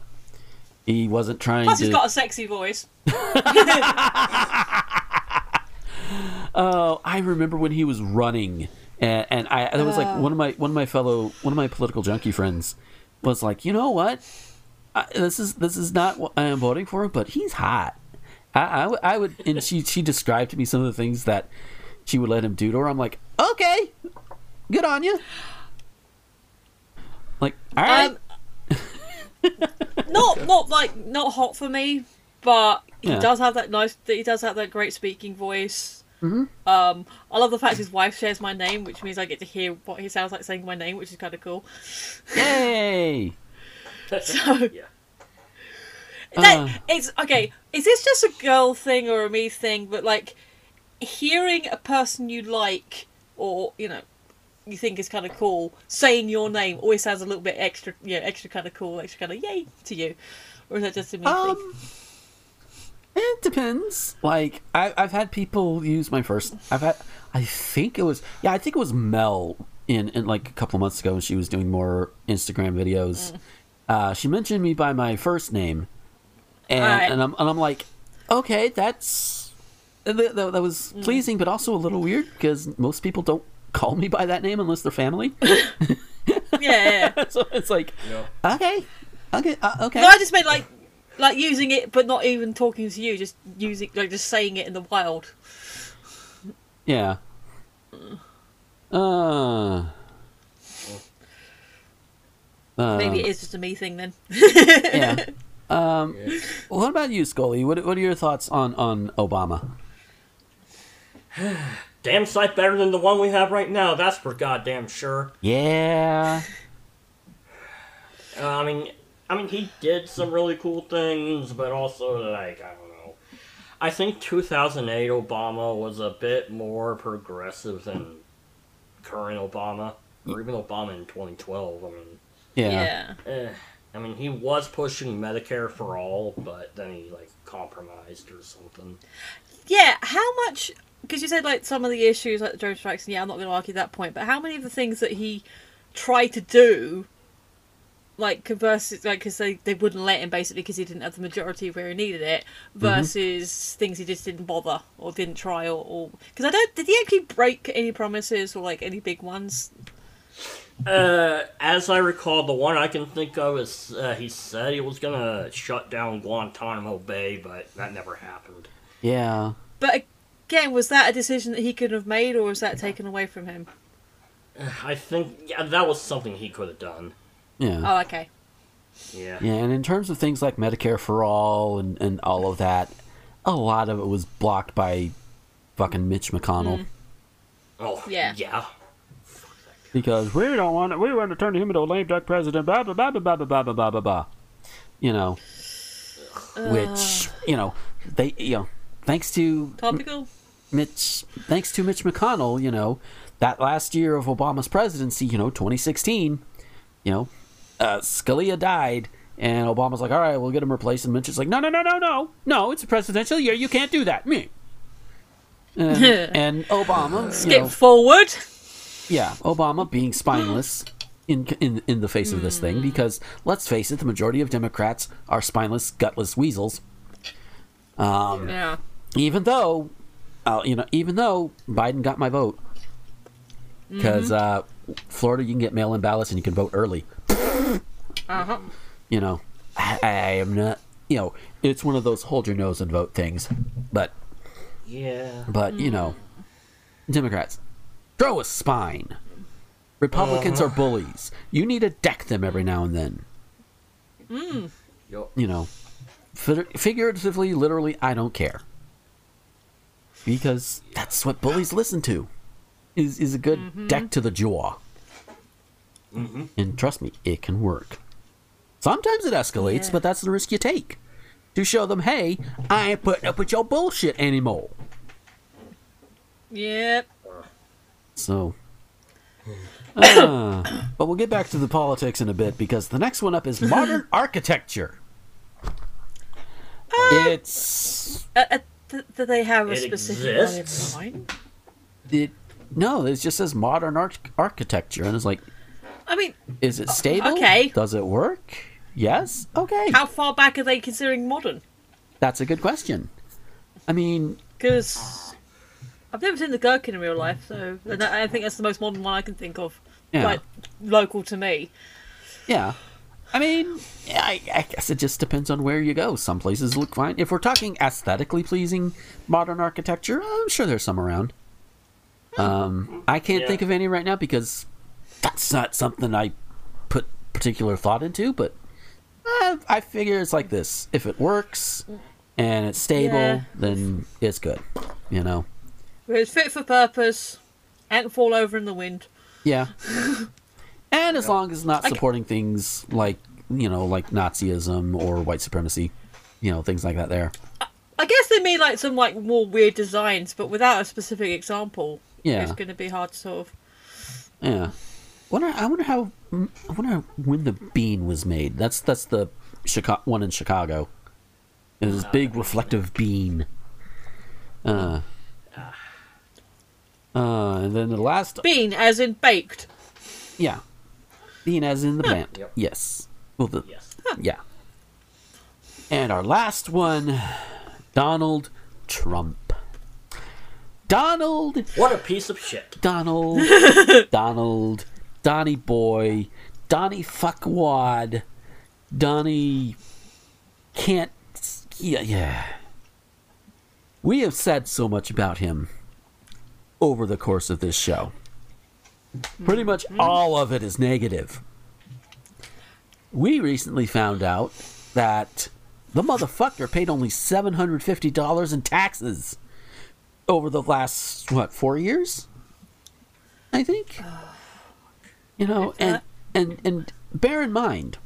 he wasn't trying Plus, to. he's got a sexy voice. [laughs] Oh, I remember when he was running, and, and I there was like one of my one of my fellow one of my political junkie friends was like, you know what, I, this is this is not what I am voting for, but he's hot. I, I, would- I would, and she she described to me some of the things that she would let him do to her. I'm like, okay, good on you. Like, all right, Um, [laughs] not not like not hot for me, but he Yeah. does have that nice. He does have that great speaking voice. Mm-hmm. Um, I love the fact his wife shares my name, which means I get to hear what he sounds like saying my name, which is kind of cool. yay. [laughs] [laughs] So Yeah. that, Uh. it's okay. Is this just a girl thing or a me thing? But like hearing a person you like or you know you think is kind of cool saying your name always sounds a little bit extra, you know, extra kind of cool, extra kind of yay to you, or is that just a me thing? Um, it depends. Like I, I've had people use my first. I've had. I think it was. Yeah, I think it was Mel in in like a couple of months ago when she was doing more Instagram videos. Uh, she mentioned me by my first name, and Alright. and I'm and I'm like, okay, that's that, that, that was pleasing, but also a little weird because most people don't call me by that name unless they're family. [laughs] yeah, yeah. [laughs] so it's like, Yeah. okay, okay, uh, okay. No, I just meant like like using it, but not even talking to you, just using like just saying it in the wild. Yeah. Uh. Maybe Um, it is just a me thing then. yeah. [laughs] Um, what about you, Scully? What What are your thoughts on on Obama? [sighs] Damn sight better than the one we have right now. That's for goddamn sure. Yeah. Uh, [sighs] I mean, I mean, he did some really cool things, but also like I don't know. I think 2008 Obama was a bit more progressive than current Obama, or even Obama in 2012. I mean, Yeah. eh. I mean, he was pushing Medicare for all, but then he like compromised or something. Yeah, how much? Because you said like some of the issues like the drone strikes, and yeah, I'm not going to argue that point. But how many of the things that he tried to do, like versus like because they they wouldn't let him basically because he didn't have the majority where he needed it, versus things he just didn't bother or didn't try or because I don't did he actually break any promises or like any big ones? Uh, as I recall, the one I can think of is uh, he said he was gonna shut down Guantanamo Bay, but that never happened. Yeah. But again, was that a decision that he could have made, or was that taken away from him? I think yeah, that was something he could have done. Yeah. Oh, okay. Yeah. Yeah, and in terms of things like Medicare for all and, and all of that, a lot of it was blocked by fucking Mitch McConnell. Oh Yeah. Yeah. Because we don't want to, we want to turn him into a lame duck president, blah, blah, blah, blah, blah, blah, blah, blah, blah, blah. You know, which, you know, they, you know, thanks to Topical. Mitch, thanks to Mitch McConnell, you know, that last year of Obama's presidency, you know, 2016, you know, uh, Scalia died, and Obama's like, all right, we'll get him replaced. And Mitch is like, no, no, no, no, no, no, it's a presidential year. You can't do that. Me. And, [laughs] and Obama, you Skip know, forward. Yeah, Obama being spineless in in in the face of this thing because let's face it, the majority of Democrats are spineless, gutless weasels. Um, Yeah. even though, uh, you know, even though Biden got my vote, because uh, Florida you can get mail-in ballots and you can vote early. Uh huh. You know, I, I am not. You know, it's one of those hold your nose and vote things, but Yeah. But, you know, Democrats, throw a spine. Republicans are uh. bullies. You need to deck them every now and then. Mm. Yo. You know, figuratively, literally, I don't care. Because that's what bullies listen to. Is is a good mm-hmm. deck to the jaw. Mm-hmm. And trust me, it can work. Sometimes it escalates, Yeah. but that's the risk you take. To show them, hey, I ain't putting up with your bullshit anymore. Yep. So, uh, [coughs] but we'll get back to the politics in a bit because the next one up is [coughs] modern architecture. it's Uh, uh, th- do they have a It specific one in mind? it. No, it just says modern arch- architecture, and it's like, I mean, is it stable? okay. Does it work? Yes. Okay. how far back are they considering modern? That's a good question. I mean, Because I've never seen the Gherkin in real life, so and I I think that's the most modern one I can think of. Yeah. Like local to me. Yeah. I mean, I, I guess it just depends on where you go. Some places look fine. If we're talking aesthetically pleasing modern architecture, I'm sure there's some around. Um, I can't Yeah. think of any right now because that's not something I put particular thought into. But uh, I figure it's like this: if it works and it's stable, Yeah. then it's good. You know? It's fit for purpose, and fall over in the wind. Yeah. [laughs] and as long as it's not supporting things like you know, like Nazism or white supremacy, you know, things like that. There. I guess they mean like some like more weird designs, but without a specific example, Yeah. it's going to be hard to sort of. Yeah. Wonder, I wonder how. I wonder when the bean was made. That's that's the Chicago one in Chicago. It is this big reflective bean. Uh. Uh, and then the last, Bean, as in baked. yeah, bean as in the plant. Yep. Yes. Well, the Yes. yeah. And our last one, Donald Trump. Donald What a piece of shit. Donald, [laughs] Donald, Donny Boy, Donny Fuckwad, Donny can't. Yeah, yeah. We have said so much about him over the course of this show. Pretty much all of it is negative. We recently found out that the motherfucker paid only $750 in taxes over the last what four years? I think. You know and and and bear in mind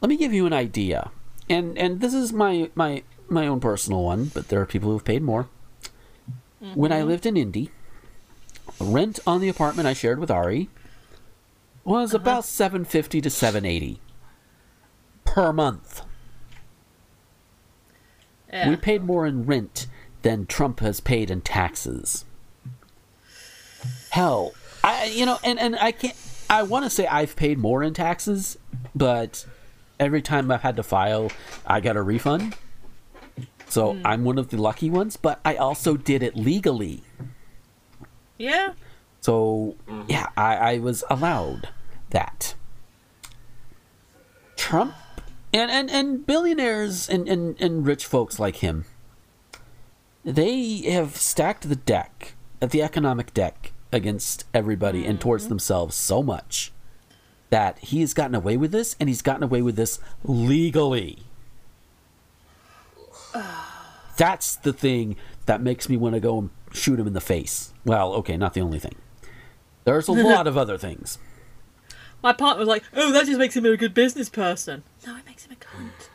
let me give you an idea. And and this is my my my own personal one but there are people who have paid more when i mm-hmm. lived in indy rent on the apartment i shared with ari was uh-huh. about 750 to 780 per month. Yeah. We paid more in rent than Trump has paid in taxes. Hell, I you know, and and I can't. I want to say I've paid more in taxes, but every time I've had to file, I got a refund. So hmm. I'm one of the lucky ones, but I also did it legally. yeah. So mm-hmm. yeah, I, I was allowed that. Trump and, and, and billionaires and, and, and rich folks like him, they have stacked the deck, the economic deck, against everybody and towards mm-hmm. themselves so much that he has gotten away with this, and he's gotten away with this legally. That's the thing that makes me want to go and shoot him in the face. Well, okay, not the only thing. There's a [laughs] lot of other things. My partner was like, "Oh, that just makes him a good business person." No, it makes him a cunt.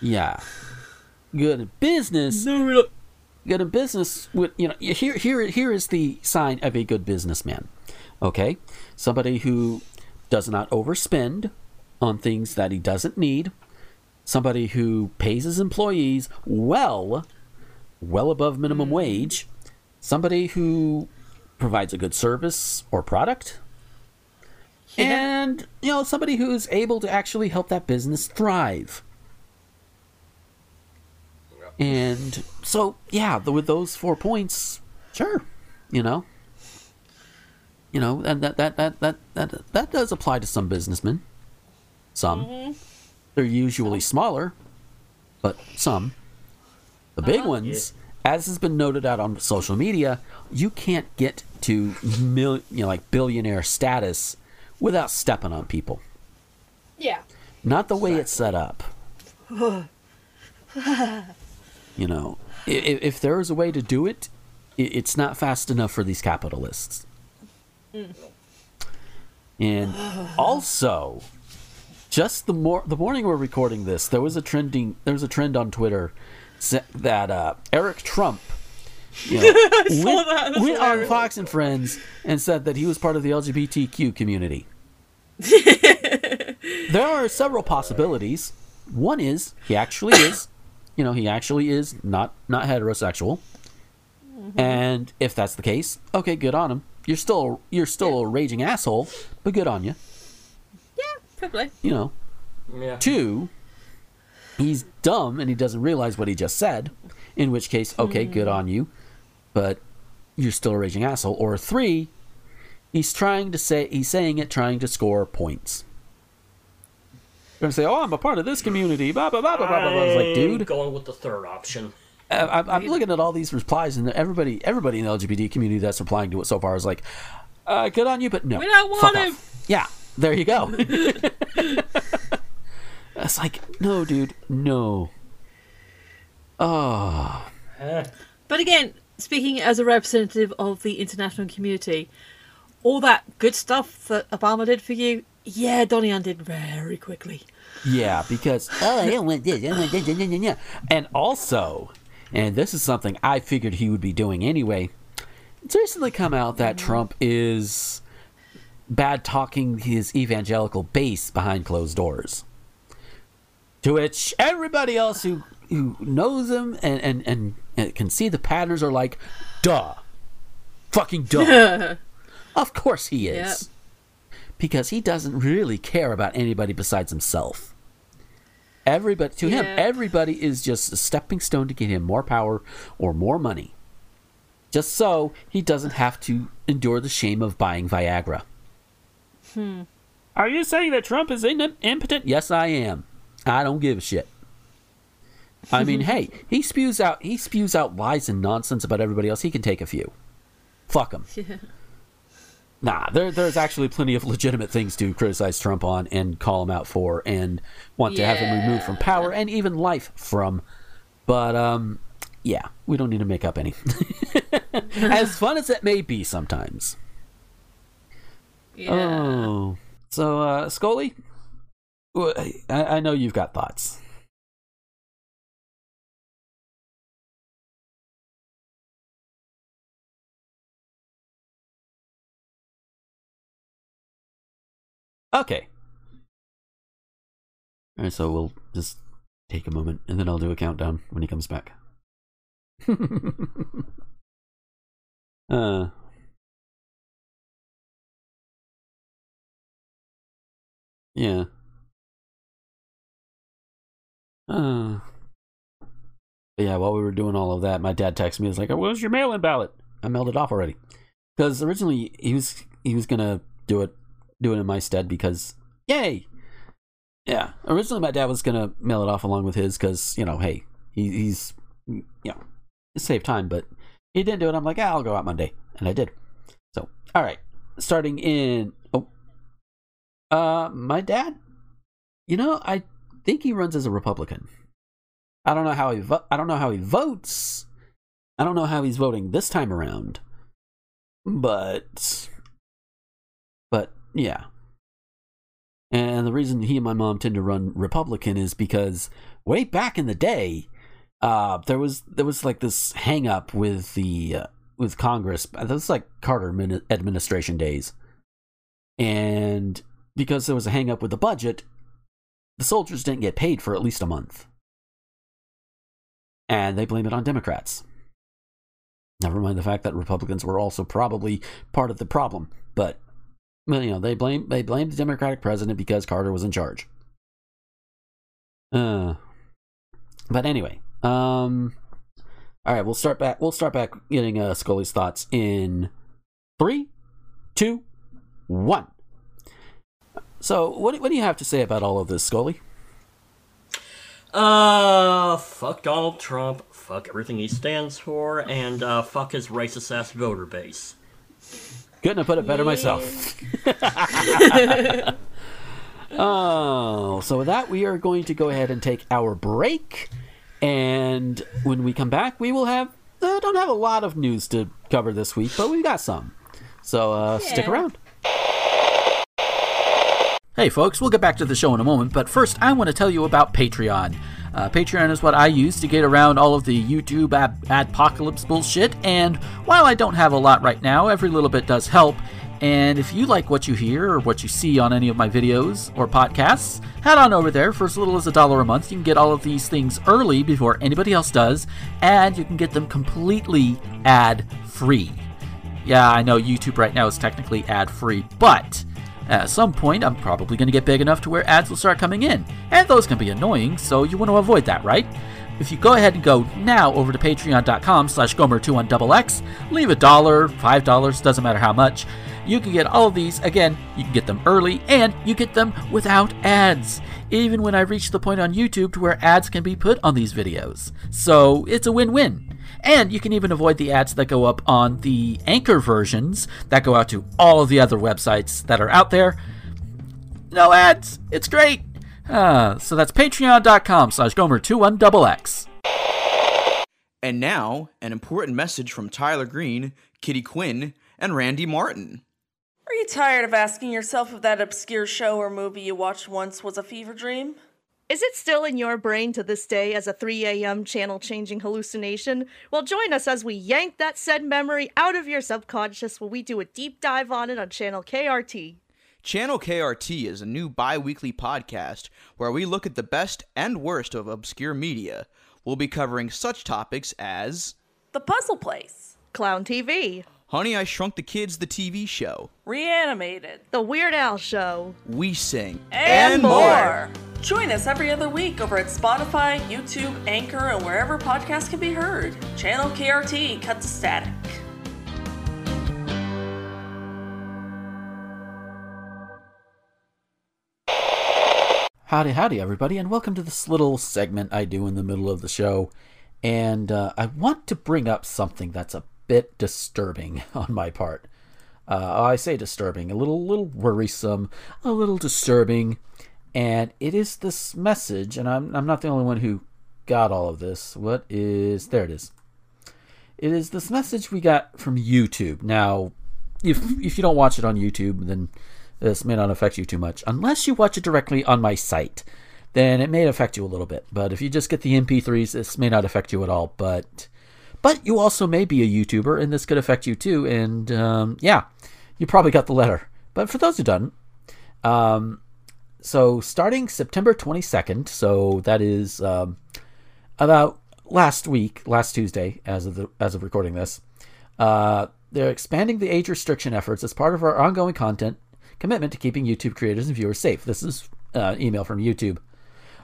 Yeah. Good at business. No. Good at business with you know here here here is the sign of a good businessman. Okay? Somebody who does not overspend on things that he doesn't need. Somebody who pays his employees well, well above minimum wage. Somebody who provides a good service or product. And, you know, somebody who's able to actually help that business thrive. And so, yeah, the, with those four points, sure, you know, you know, and that that that that that that does apply to some businessmen. Some, mm-hmm. They're usually smaller, but some. The big uh-huh. ones, as has been noted out on social media, you can't get to mil, you know, like billionaire status without stepping on people. Yeah. Not the way it's set up. [laughs] you know, if, if there is a way to do it, it's not fast enough for these capitalists. Mm. And [sighs] also, just the more the morning we're recording this, there was a trending there was a trend on Twitter that uh, Eric Trump you know, [laughs] went, went on. Fox and Friends and said that he was part of the LGBTQ community. [laughs] there are several possibilities. One is he actually is, you know, he actually is not not heterosexual. And if that's the case, okay, good on him. You're still you're still a raging asshole, but good on you. Yeah, probably. You know. Yeah. Two, he's dumb and he doesn't realize what he just said. In which case, okay, good on you, but you're still a raging asshole. Or three, he's trying to say he's saying it trying to score points. You're gonna say, "Oh, I'm a part of this community." Blah blah blah blah blah. blah. I was like, I'm dude, going with the third option. I- I'm, I'm looking at all these replies, and everybody, everybody in the LGBT community that's replying to it so far is like, uh, "Good on you," but no, We don't fuck want him. off. Yeah, there you go. [laughs] it's like, no, dude, no. Oh, But again, speaking as a representative of the international community, all that good stuff that Obama did for you, yeah, Donnie undid very quickly. yeah, because [laughs] oh, I don't want this, I don't want this, yeah, yeah, yeah. and also, and this is something I figured he would be doing anyway. It's recently come out that mm-hmm. Trump is bad talking his evangelical base behind closed doors. To which everybody else who who knows him and and, and, and can see the patterns are like, duh. Fucking duh. [laughs] of course he is. Yep. Because he doesn't really care about anybody besides himself. Everybody to him, everybody is just a stepping stone to get him more power or more money. Just so he doesn't have to endure the shame of buying Viagra. Are you saying that Trump is in- impotent? Yes, I am. I don't give a shit. I mean, hey, he spews out he spews out lies and nonsense about everybody else. He can take a few. Fuck him. Nah, there, there's actually plenty of legitimate things to criticize Trump on and call him out for, and want to have him removed from power and even life from. But um, yeah, we don't need to make up any. [laughs] as fun as it may be sometimes. Yeah. Oh, so uh, Scully, I, I know you've got thoughts. Okay. All right, so we'll just take a moment, and then I'll do a countdown when he comes back. [laughs] uh. Yeah. Uh. Yeah, while we were doing all of that, my dad texted me. He was like, "Where's your mail-in ballot?" I mailed it off already. Because originally he was he was gonna do it do it in my stead because yay, yeah. Originally my dad was gonna mail it off along with his because you know hey he, he's you know save time, but he didn't do it. I'm like ah, I'll go out Monday, and I did. So all right, starting in oh, uh, my dad, you know I think he runs as a Republican. I don't know how he vo- I don't know how he votes. I don't know how he's voting this time around. But but yeah. And the reason he and my mom tend to run Republican is because way back in the day, uh, there was there was like this hang up with the uh, with Congress. That was like Carter administration days, and because there was a hang up with the budget, the soldiers didn't get paid for at least a month, and they blame it on Democrats. Never mind the fact that Republicans were also probably part of the problem, but you know, they blame they blame the Democratic president because Carter was in charge. Uh, but anyway, um, all right, we'll start back. We'll start back getting uh, Scully's thoughts in three, two, one. So, what what do you have to say about all of this, Scully? Uh, fuck Donald Trump, fuck everything he stands for, and uh, fuck his racist ass voter base. Couldn't have put it better myself. [laughs] oh, so with that, we are going to go ahead and take our break. And when we come back, we will have, uh, don't have a lot of news to cover this week, but we've got some. So uh, Yeah. stick around. Hey folks, we'll get back to the show in a moment, but first I want to tell you about Patreon. Uh, Patreon is what I use to get around all of the YouTube ab- adpocalypse bullshit, and while I don't have a lot right now, every little bit does help. And if you like what you hear or what you see on any of my videos or podcasts, head on over there for as little as a dollar a month. You can get all of these things early before anybody else does, and you can get them completely ad free. Yeah, I know YouTube right now is technically ad free, but at some point I'm probably going to get big enough to where ads will start coming in, and those can be annoying, so you want to avoid that, right? If you go ahead and go now over to patreon.com slash gomer21xx, leave a dollar, five dollars, doesn't matter how much, you can get all of these. Again, you can get them early, and you get them without ads, even when I reach the point on YouTube to where ads can be put on these videos. So it's a win-win. And you can even avoid the ads that go up on the Anchor versions that go out to all of the other websites that are out there. No ads. It's great. Uh, so that's patreon.com slash gomer21xx. And now, an important message from Tyler Green, Kitty Quinn, and Randy Martin. Are you tired of asking yourself if that obscure show or movie you watched once was a fever dream? Is it still in your brain to this day as a 3 a.m. channel changing hallucination? Well, join us as we yank that said memory out of your subconscious while we do a deep dive on it on channel KRT. Channel KRT is a new bi weekly podcast where we look at the best and worst of obscure media. We'll be covering such topics as The Puzzle Place, Clown TV, Honey, I Shrunk the Kids, the TV show, Reanimated, The Weird Al Show, We Sing, and, more. Join us every other week over at Spotify, YouTube, Anchor, and wherever podcasts can be heard. Channel KRT cut to static. Howdy, howdy, everybody, and welcome to this little segment I do in the middle of the show. And uh, I want to bring up something that's a bit disturbing [laughs] on my part. Uh, I say disturbing, a little, little worrisome, a little disturbing, and it is this message. And I'm, I'm not the only one who got all of this. What is there? It is. It is this message we got from YouTube. Now, if if you don't watch it on YouTube, then this may not affect you too much. Unless you watch it directly on my site, then it may affect you a little bit. But if you just get the MP3s, this may not affect you at all. But but you also may be a YouTuber, and this could affect you too. And um, yeah, you probably got the letter. But for those who don't, um, so starting September 22nd, so that is um, about last week, last Tuesday, as of the as of recording this, uh, they're expanding the age restriction efforts as part of our ongoing content commitment to keeping YouTube creators and viewers safe. This is uh, email from YouTube.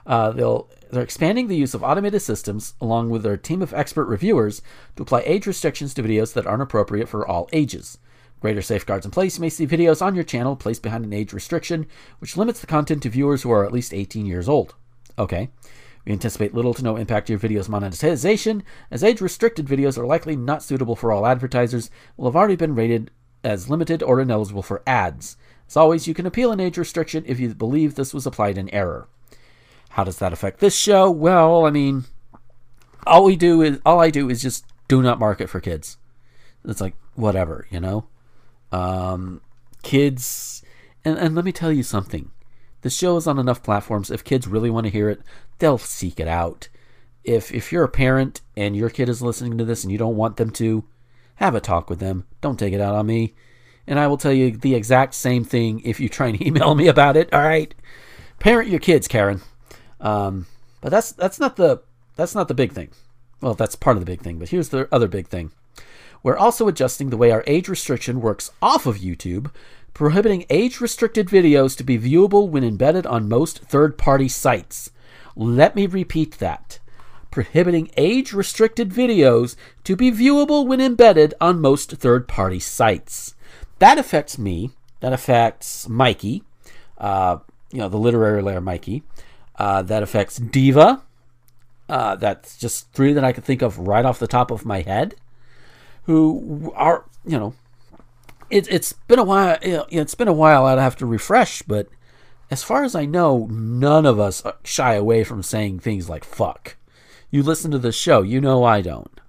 Uh, they'll they're expanding the use of automated systems along with their team of expert reviewers to apply age restrictions to videos that aren't appropriate for all ages. Greater safeguards in place, you may see videos on your channel placed behind an age restriction, which limits the content to viewers who are at least 18 years old. Okay. We anticipate little to no impact to your video's monetization, as age restricted videos are likely not suitable for all advertisers, will have already been rated as limited or ineligible for ads. As always, you can appeal an age restriction if you believe this was applied in error. How does that affect this show? Well, I mean, all we do is all I do is just do not market for kids. It's like whatever, you know. Um, kids, and, and let me tell you something. The show is on enough platforms. If kids really want to hear it, they'll seek it out. If if you're a parent and your kid is listening to this and you don't want them to, have a talk with them. Don't take it out on me. And I will tell you the exact same thing if you try and [laughs] email me about it. All right, parent your kids, Karen. Um, but that's that's not the that's not the big thing. Well, that's part of the big thing. But here's the other big thing. We're also adjusting the way our age restriction works off of YouTube, prohibiting age restricted videos to be viewable when embedded on most third party sites. Let me repeat that. Prohibiting age restricted videos to be viewable when embedded on most third party sites. That affects me. That affects Mikey, uh, you know, the literary layer Mikey. Uh, that affects Diva. Uh, that's just three that I can think of right off the top of my head who are you know it, it's been a while it's been a while i'd have to refresh but as far as i know none of us shy away from saying things like fuck. You listen to the show you know i don't.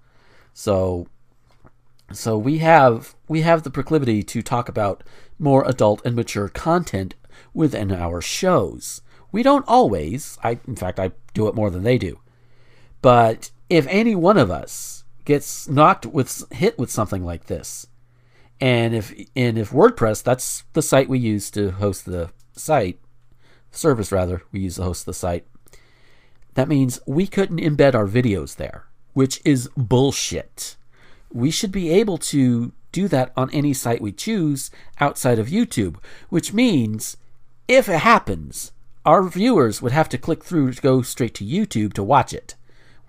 So so we have we have the proclivity to talk about more adult and mature content within our shows. We don't always. I in fact i do it more than they do. But if any one of us gets knocked with hit with something like this. And if and if WordPress, that's the site we use to host the site, service rather, we use to host the site. That means we couldn't embed our videos there, which is bullshit. We should be able to do that on any site we choose outside of YouTube, which means if it happens, our viewers would have to click through to go straight to YouTube to watch it.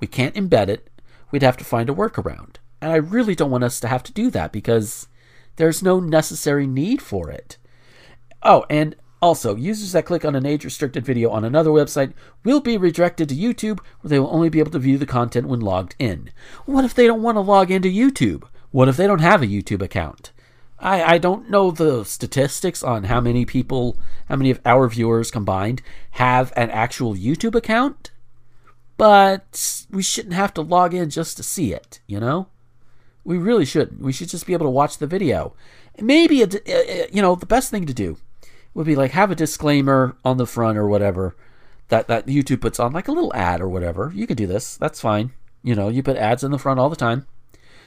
We can't embed it, we'd have to find a workaround. And I really don't want us to have to do that because there's no necessary need for it. Oh, and also, users that click on an age restricted video on another website will be redirected to YouTube where they will only be able to view the content when logged in. What if they don't want to log into YouTube? What if they don't have a YouTube account? I, I don't know the statistics on how many people, how many of our viewers combined have an actual YouTube account but we shouldn't have to log in just to see it, you know? We really shouldn't. We should just be able to watch the video. Maybe, a, uh, uh, you know, the best thing to do would be like have a disclaimer on the front or whatever that, that YouTube puts on, like a little ad or whatever. You can do this. That's fine. You know, you put ads in the front all the time.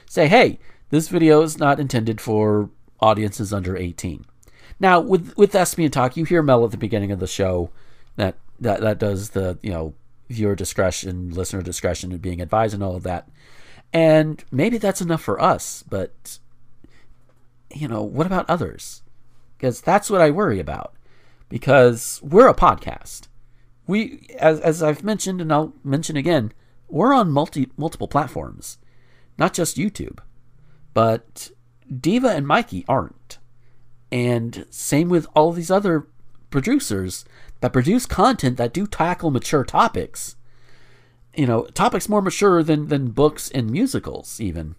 Say, hey, this video is not intended for audiences under 18. Now, with with Thespian Talk, you hear Mel at the beginning of the show that, that, that does the, you know, viewer discretion, listener discretion, and being advised, and all of that. And maybe that's enough for us, but you know, what about others? Because that's what I worry about. Because we're a podcast. We, as as I've mentioned, and I'll mention again, we're on multi multiple platforms, not just YouTube. But Diva and Mikey aren't, and same with all these other producers that produce content that do tackle mature topics. You know, topics more mature than than books and musicals even.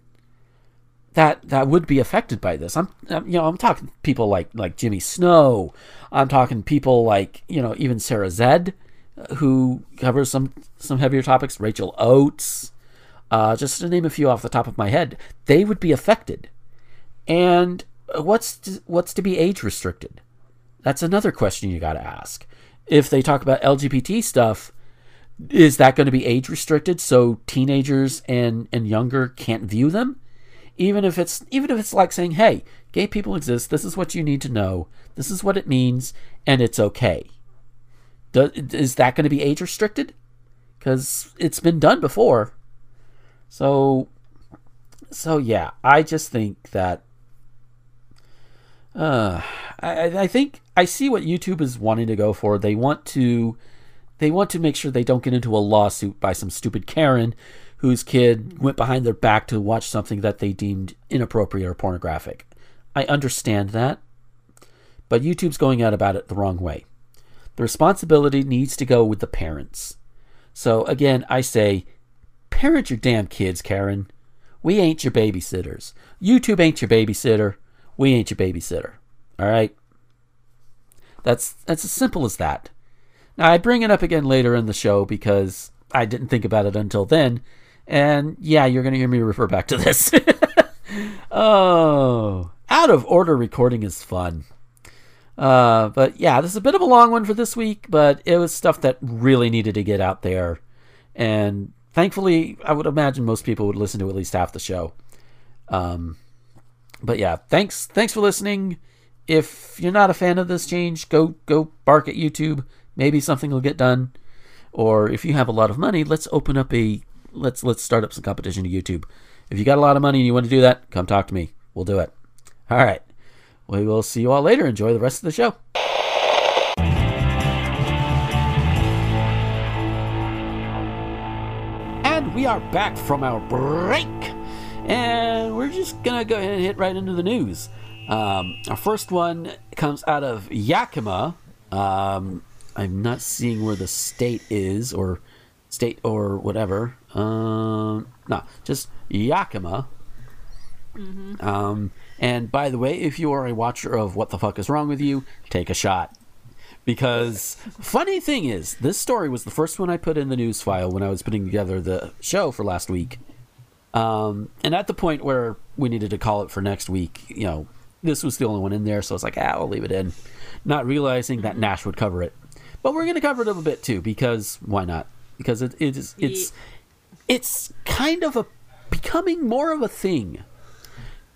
That that would be affected by this. I'm, I'm you know I'm talking people like like Jimmy Snow. I'm talking people like you know even Sarah Zed, who covers some some heavier topics. Rachel Oates, uh, just to name a few off the top of my head, they would be affected. And what's to, what's to be age restricted? That's another question you got to ask if they talk about LGBT stuff, is that going to be age restricted so teenagers and, and younger can't view them? Even if it's even if it's like saying, "Hey, gay people exist. This is what you need to know. This is what it means, and it's okay." Is that going to be age restricted? Because it's been done before. So, so yeah, I just think that. Uh, I, I think I see what YouTube is wanting to go for. They want to, they want to make sure they don't get into a lawsuit by some stupid Karen, whose kid went behind their back to watch something that they deemed inappropriate or pornographic. I understand that, but YouTube's going out about it the wrong way. The responsibility needs to go with the parents. So again, I say, parent your damn kids, Karen. We ain't your babysitters. YouTube ain't your babysitter. We ain't your babysitter. All right. That's that's as simple as that. Now I bring it up again later in the show because I didn't think about it until then, and yeah, you're gonna hear me refer back to this. [laughs] oh, out of order recording is fun. Uh, but yeah, this is a bit of a long one for this week, but it was stuff that really needed to get out there. And thankfully, I would imagine most people would listen to at least half the show. Um, but yeah, thanks, thanks for listening. If you're not a fan of this change, go go bark at YouTube. Maybe something will get done. Or if you have a lot of money, let's open up a let's let's start up some competition to YouTube. If you got a lot of money and you want to do that, come talk to me. We'll do it. All right. We will see you all later. Enjoy the rest of the show. And we are back from our break. And we're just going to go ahead and hit right into the news. Um, our first one comes out of Yakima. Um, I'm not seeing where the state is, or state, or whatever. Um, no, just Yakima. Um, and by the way, if you are a watcher of What the Fuck is Wrong with You, take a shot. Because [laughs] funny thing is, this story was the first one I put in the news file when I was putting together the show for last week. Um, and at the point where we needed to call it for next week, you know, this was the only one in there, so I was like, ah, I'll leave it in. Not realizing that Nash would cover it. But we're going to cover it a little bit too, because why not? Because it, it is, it's, it's kind of a becoming more of a thing.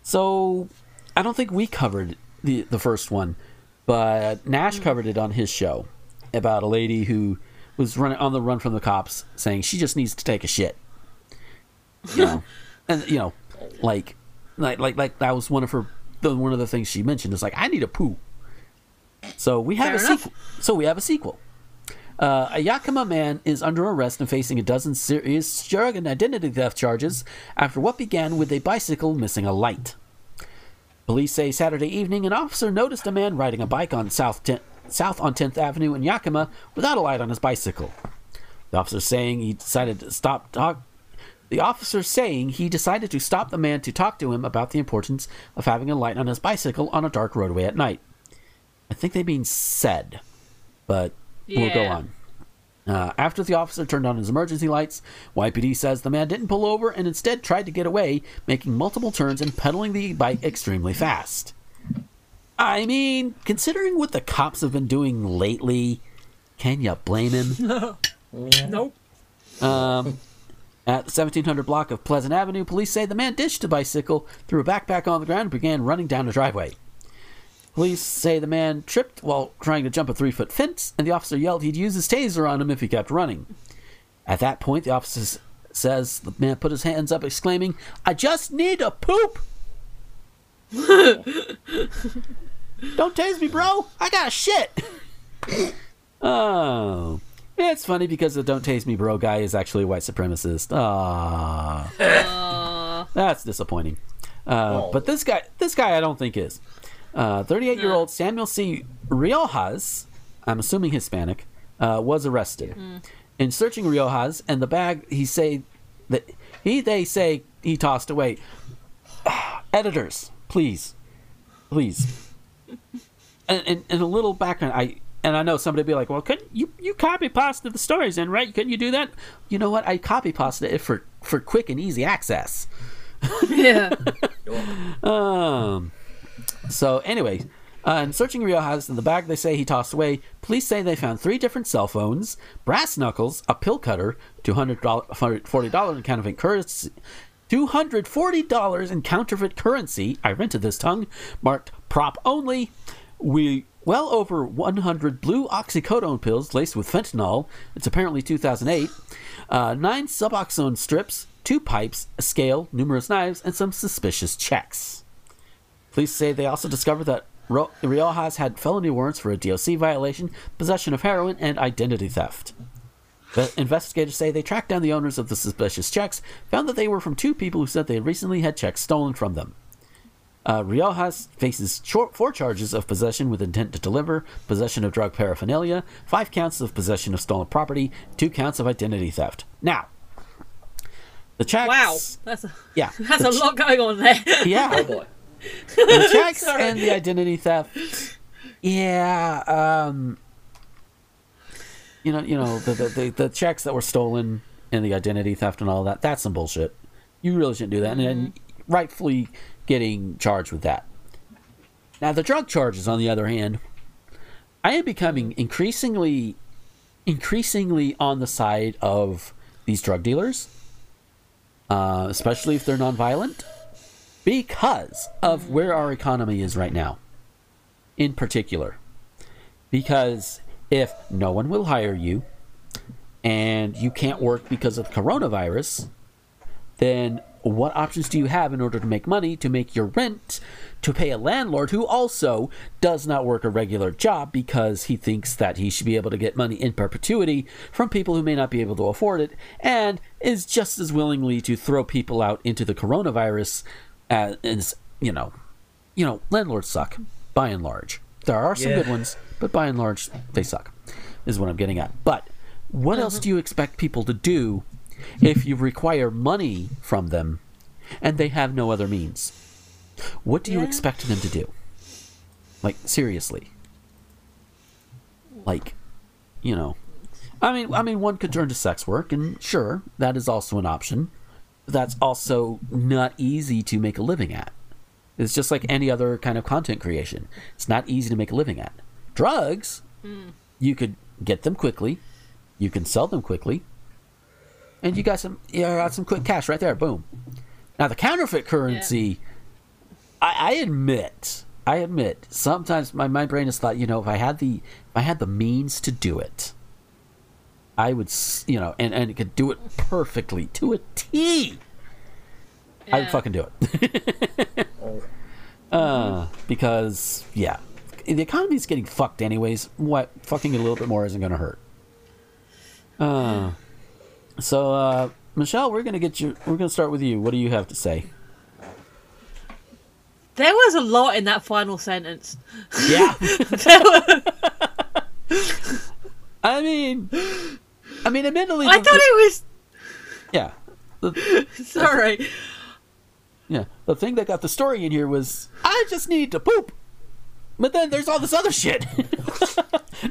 So I don't think we covered the the first one, but Nash covered it on his show about a lady who was running on the run from the cops, saying she just needs to take a shit. You know, [laughs] and you know, like, like, like, like that was one of her. The, one of the things she mentioned is like, I need a poo. So we have Fair a enough. sequel. So we have a sequel. Uh, a Yakima man is under arrest and facing a dozen serious drug and identity theft charges after what began with a bicycle missing a light. Police say Saturday evening an officer noticed a man riding a bike on South, 10th, South on 10th Avenue in Yakima without a light on his bicycle. The officer saying he decided to stop talk. The officer saying he decided to stop the man to talk to him about the importance of having a light on his bicycle on a dark roadway at night. I think they mean said, but we'll go on. Uh, after the officer turned on his emergency lights, YPD says the man didn't pull over and instead tried to get away, making multiple turns and pedaling the bike extremely fast. I mean, considering what the cops have been doing lately, can you blame him? [laughs] Nope. Um, at the 1700 block of Pleasant Avenue, police say the man ditched a bicycle, threw a backpack on the ground, and began running down a driveway. Police say the man tripped while trying to jump a three foot fence, and the officer yelled he'd use his taser on him if he kept running. At that point, the officer says the man put his hands up, exclaiming, I just need a poop! [laughs] Don't tase me, bro! I got shit! [laughs] oh. It's funny because the Don't Tase Me Bro guy is actually a white supremacist. Ah, that's disappointing. Uh, But this guy, this guy, I don't think is. Uh, 38-year-old Samuel C. Riojas, I'm assuming Hispanic, uh, was arrested. In searching Riojas and the bag, he say that he they say he tossed away. [sighs] Editors, please, please. [laughs] And, and, and a little background, I and I know somebody would be like, "Well, couldn't you you copy pasted the stories in, right? Couldn't you do that?" You know what? I copy pasted it for for quick and easy access. [laughs] Yeah. [laughs] Um. So anyway, uh, in searching Riojas in the bag they say he tossed away, police say they found three different cell phones, brass knuckles, a pill cutter, two hundred forty dollars in counterfeit currency. $240 in counterfeit currency. I rented this tongue, marked prop only. We well over 100 blue oxycodone pills laced with fentanyl. It's apparently 2008. Uh, nine Suboxone strips, two pipes, a scale, numerous knives, and some suspicious checks. Police say they also discovered that Ro- Riojas had felony warrants for a DOC violation, possession of heroin, and identity theft. The investigators say they tracked down the owners of the suspicious checks, found that they were from two people who said they had recently had checks stolen from them. Uh, Riojas faces chor- four charges of possession with intent to deliver, possession of drug paraphernalia, five counts of possession of stolen property, two counts of identity theft. Now, the checks. Wow, that's a, Yeah. [laughs] that's a ch- lot going on there. [laughs] Yeah. Oh boy. the checks [laughs] Sorry. and the identity theft. Yeah, um, you know, you know the, the the the checks that were stolen and the identity theft and all that. That's some bullshit. You really shouldn't do that, and then rightfully getting charged with that. Now, the drug charges, on the other hand, I am becoming increasingly, increasingly on the side of these drug dealers, uh, especially if they're nonviolent because of where our economy is right now. In particular, because if no one will hire you and you can't work because of coronavirus, then what options do you have in order to make money to make your rent to pay a landlord who also does not work a regular job because he thinks that he should be able to get money in perpetuity from people who may not be able to afford it and is just as willingly to throw people out into the coronavirus as, as you know you know landlords suck by and large. There are some Yeah. good ones but by and large they suck is what i'm getting at. But what uh-huh. else do you expect people to do if you require money from them and they have no other means. What do you expect them to do? Like seriously. Like you know i mean i mean one could turn to sex work and sure that is also an option. That's also not easy to make a living at. It's just like any other kind of content creation. It's not easy to make a living at. Drugs hmm. you could get them quickly. You can sell them quickly and you got some you got some quick cash right there. Boom. Now the counterfeit currency I, I admit i admit sometimes my, my brain has thought you know if i had the if i had the means to do it i would you know and and could do it perfectly to a t. I would fucking do it. [laughs] Uh because yeah the economy's getting fucked anyways. What? Fucking a little bit more isn't gonna hurt. Uh so uh michelle we're gonna get you we're gonna start with you what do you have to say There was a lot in that final sentence. yeah [laughs] were- [laughs] i mean i mean admittedly I the- thought it was. yeah the, [laughs] sorry. yeah the thing that got the story in here was i just need to poop but then there's all this other shit [laughs]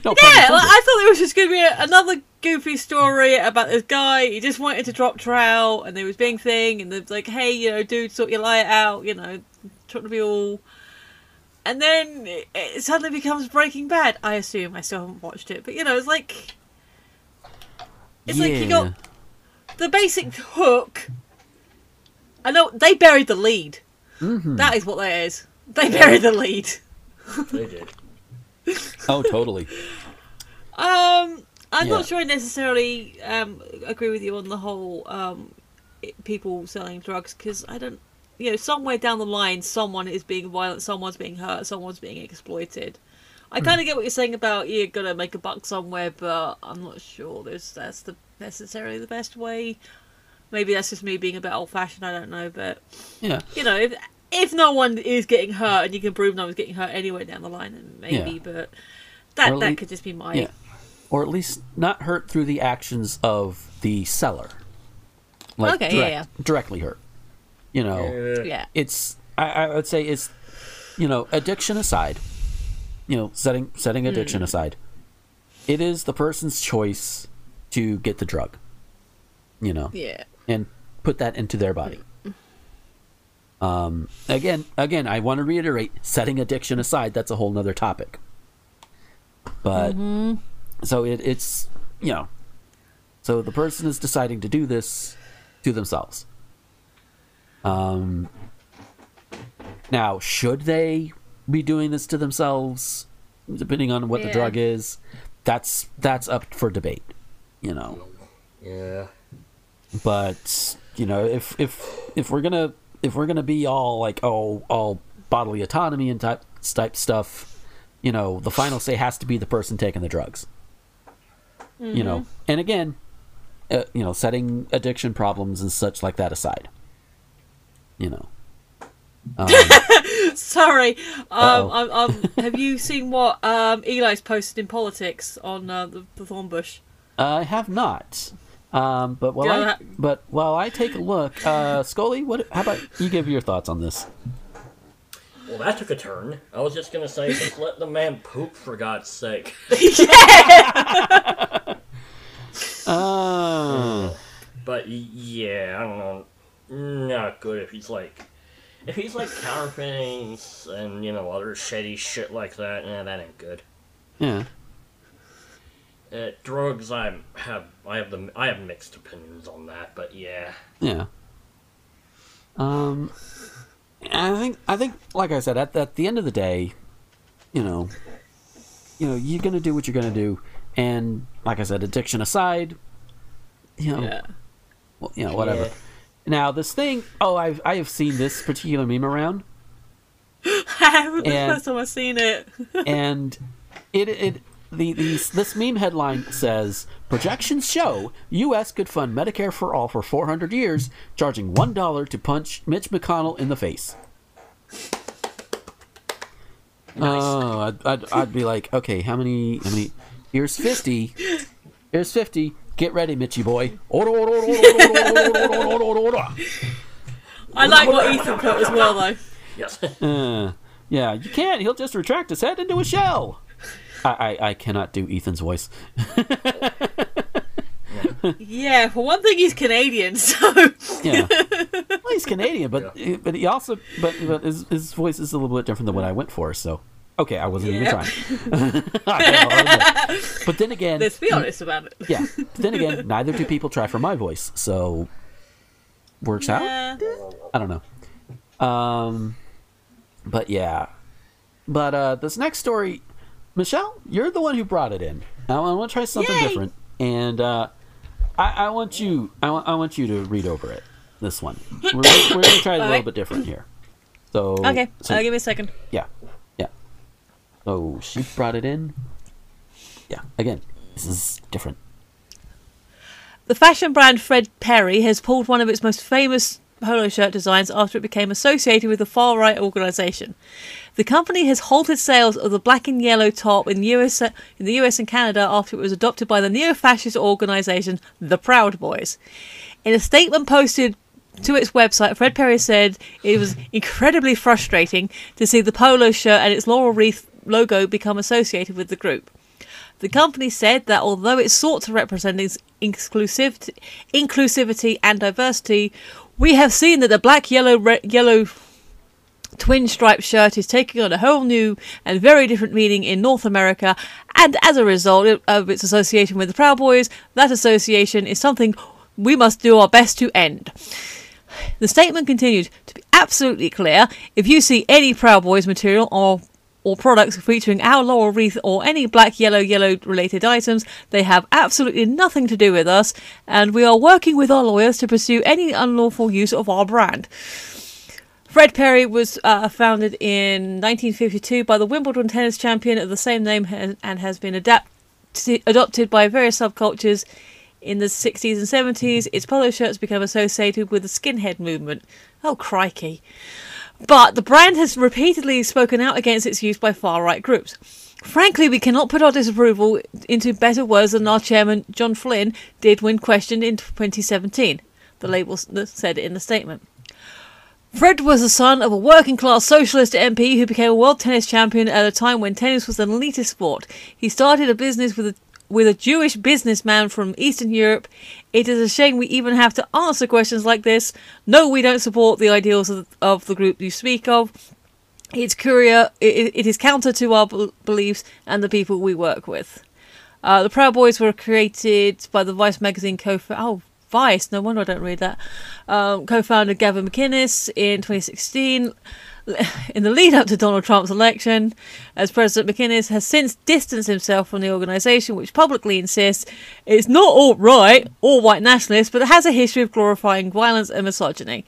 no Yeah, like. I thought it was just going to be a, another goofy story about this guy. He just wanted to drop trout, and there was being thing, and there's like, hey, you know, dude, sort your light out, you know, trying to be all. And then it, it suddenly becomes Breaking Bad. I assume I still haven't watched it, but you know, it's like it's like you got the basic hook. I know they buried the lead. Mhm. That is what that is. They buried the lead. They did. [laughs] oh totally Um, I'm Yeah. not sure I necessarily um, agree with you on the whole um, people selling drugs because I don't, you know, somewhere down the line, someone is being violent, someone's being hurt, someone's being exploited. I kind of get what you're saying about you're gonna make a buck somewhere, but I'm not sure there's that's the necessarily the best way. Maybe that's just me being a bit old fashioned. I don't know, but yeah you know, if if no one is getting hurt and you can prove no one's getting hurt anywhere down the line, then maybe. Yeah. But that that lea- could just be my yeah or at least not hurt through the actions of the seller like Okay, yeah, direct- yeah. directly hurt you know Yeah. yeah. it's I, I would say it's you know addiction aside you know setting setting Hmm. addiction aside it is the person's choice to get the drug you know Yeah. and put that into their body um again again i want to reiterate setting addiction aside that's a whole nother topic but so it, it's you know so the person is deciding to do this to themselves um now should they be doing this to themselves depending on what the drug is. That's that's up for debate, you know. Yeah. But you know, if if if we're gonna if we're gonna be all like oh all bodily autonomy and type type stuff, you know, the final say has to be the person taking the drugs. You know, and again, uh, you know, setting addiction problems and such like that aside. You know. Um, [laughs] Sorry. Um, um, um, have you seen what um, Eli's posted in politics on uh, the, the Thornbush? I have not. Um, but while Yeah, I, that- but while I take a look, uh, Scully, what? How about you give your thoughts on this? Well, that took a turn. I was just gonna say, just let the man poop for God's sake. yeah. [laughs] [laughs] Uh, But yeah, I don't know. Not good if he's like, if he's like counterfeiting and you know other shady shit like that. Nah, that ain't good. yeah. Uh, drugs, I have, I have the, I have mixed opinions on that. But yeah, Yeah. Um, I think I think like I said at, at the end of the day, you know, you know you're gonna do what you're gonna do, and like I said, addiction aside, you know, Yeah. well, you know whatever. Yeah. Now this thing, oh, I've I have seen this particular meme around, [laughs] I haven't the And- first time I've seen it. [laughs] and it it the, the this meme headline says projections show U.S. could fund Medicare for all for 400 years, charging one dollar to punch Mitch McConnell in the face. Nice. Oh, I'd, I'd, I'd be like, okay, how many? How many? Here's 50. Here's 50. Get ready, Mitchy boy. I like what Ethan put as well, though. Yes. Uh, yeah, you can't. He'll just retract his head into a shell. I, I, I cannot do Ethan's voice. [laughs] Yeah, for one thing, he's Canadian, [laughs] so Yeah. [laughs] well, he's Canadian, but but he also but, but his his voice is a little bit different than what I went for. So okay, I wasn't Yep. even trying. Know. but then again, let's be honest about it. yeah. But then again, neither do people try for my voice, so works out. I don't know. Um, but yeah, but uh, this next story, Michelle, you're the one who brought it in. I, want to try something Yay! different, and uh, I, I want you, I want, I want you to read over it. This one, we're, we're going to try it a little bit different here. So Okay, so, uh, give me a second. yeah, yeah. So she brought it in. Yeah, again, this is different. The fashion brand Fred Perry has pulled one of its most famous polo shirt designs after it became associated with the far right organisation. The company has halted sales of the black and yellow top in, US, in the US and Canada after it was adopted by the neo fascist organisation the Proud Boys. In a statement posted to its website, Fred Perry said it was incredibly frustrating to see the polo shirt and its laurel wreath logo become associated with the group. The company said that although it sought to represent its inclusivity and diversity, we have seen that the black, yellow, re- yellow twin striped shirt is taking on a whole new and very different meaning in North America, and as a result of its association with the Proud Boys, that association is something we must do our best to end. The statement continued to be absolutely clear. If you see any Proud Boys material or or products featuring our laurel wreath or any black, yellow, yellow related items, they have absolutely nothing to do with us, and we are working with our lawyers to pursue any unlawful use of our brand. Fred Perry was uh, founded in 1952 by the Wimbledon tennis champion of the same name and has been adapt- adopted by various subcultures in the 60s and 70s. Its polo shirts became associated with the skinhead movement. Oh, crikey. But the brand has repeatedly spoken out against its use by far right groups. Frankly, we cannot put our disapproval into better words than our chairman, John Flynn, did when questioned in 2017, the label said in the statement. Fred was the son of a working class socialist MP who became a world tennis champion at a time when tennis was an elitist sport. He started a business with a with a Jewish businessman from Eastern Europe. It is a shame we even have to answer questions like this. No, we don't support the ideals of, the group you speak of. It's courier. It, is counter to our beliefs and the people we work with. Uh, the Proud Boys were created by the Vice magazine co Oh, Vice. No wonder I don't read that. Um, co-founder Gavin McInnes in 2016. In the lead up to Donald Trump's election, as President McInnes has since distanced himself from the organisation, which publicly insists it's not alt right or white nationalist, but it has a history of glorifying violence and misogyny.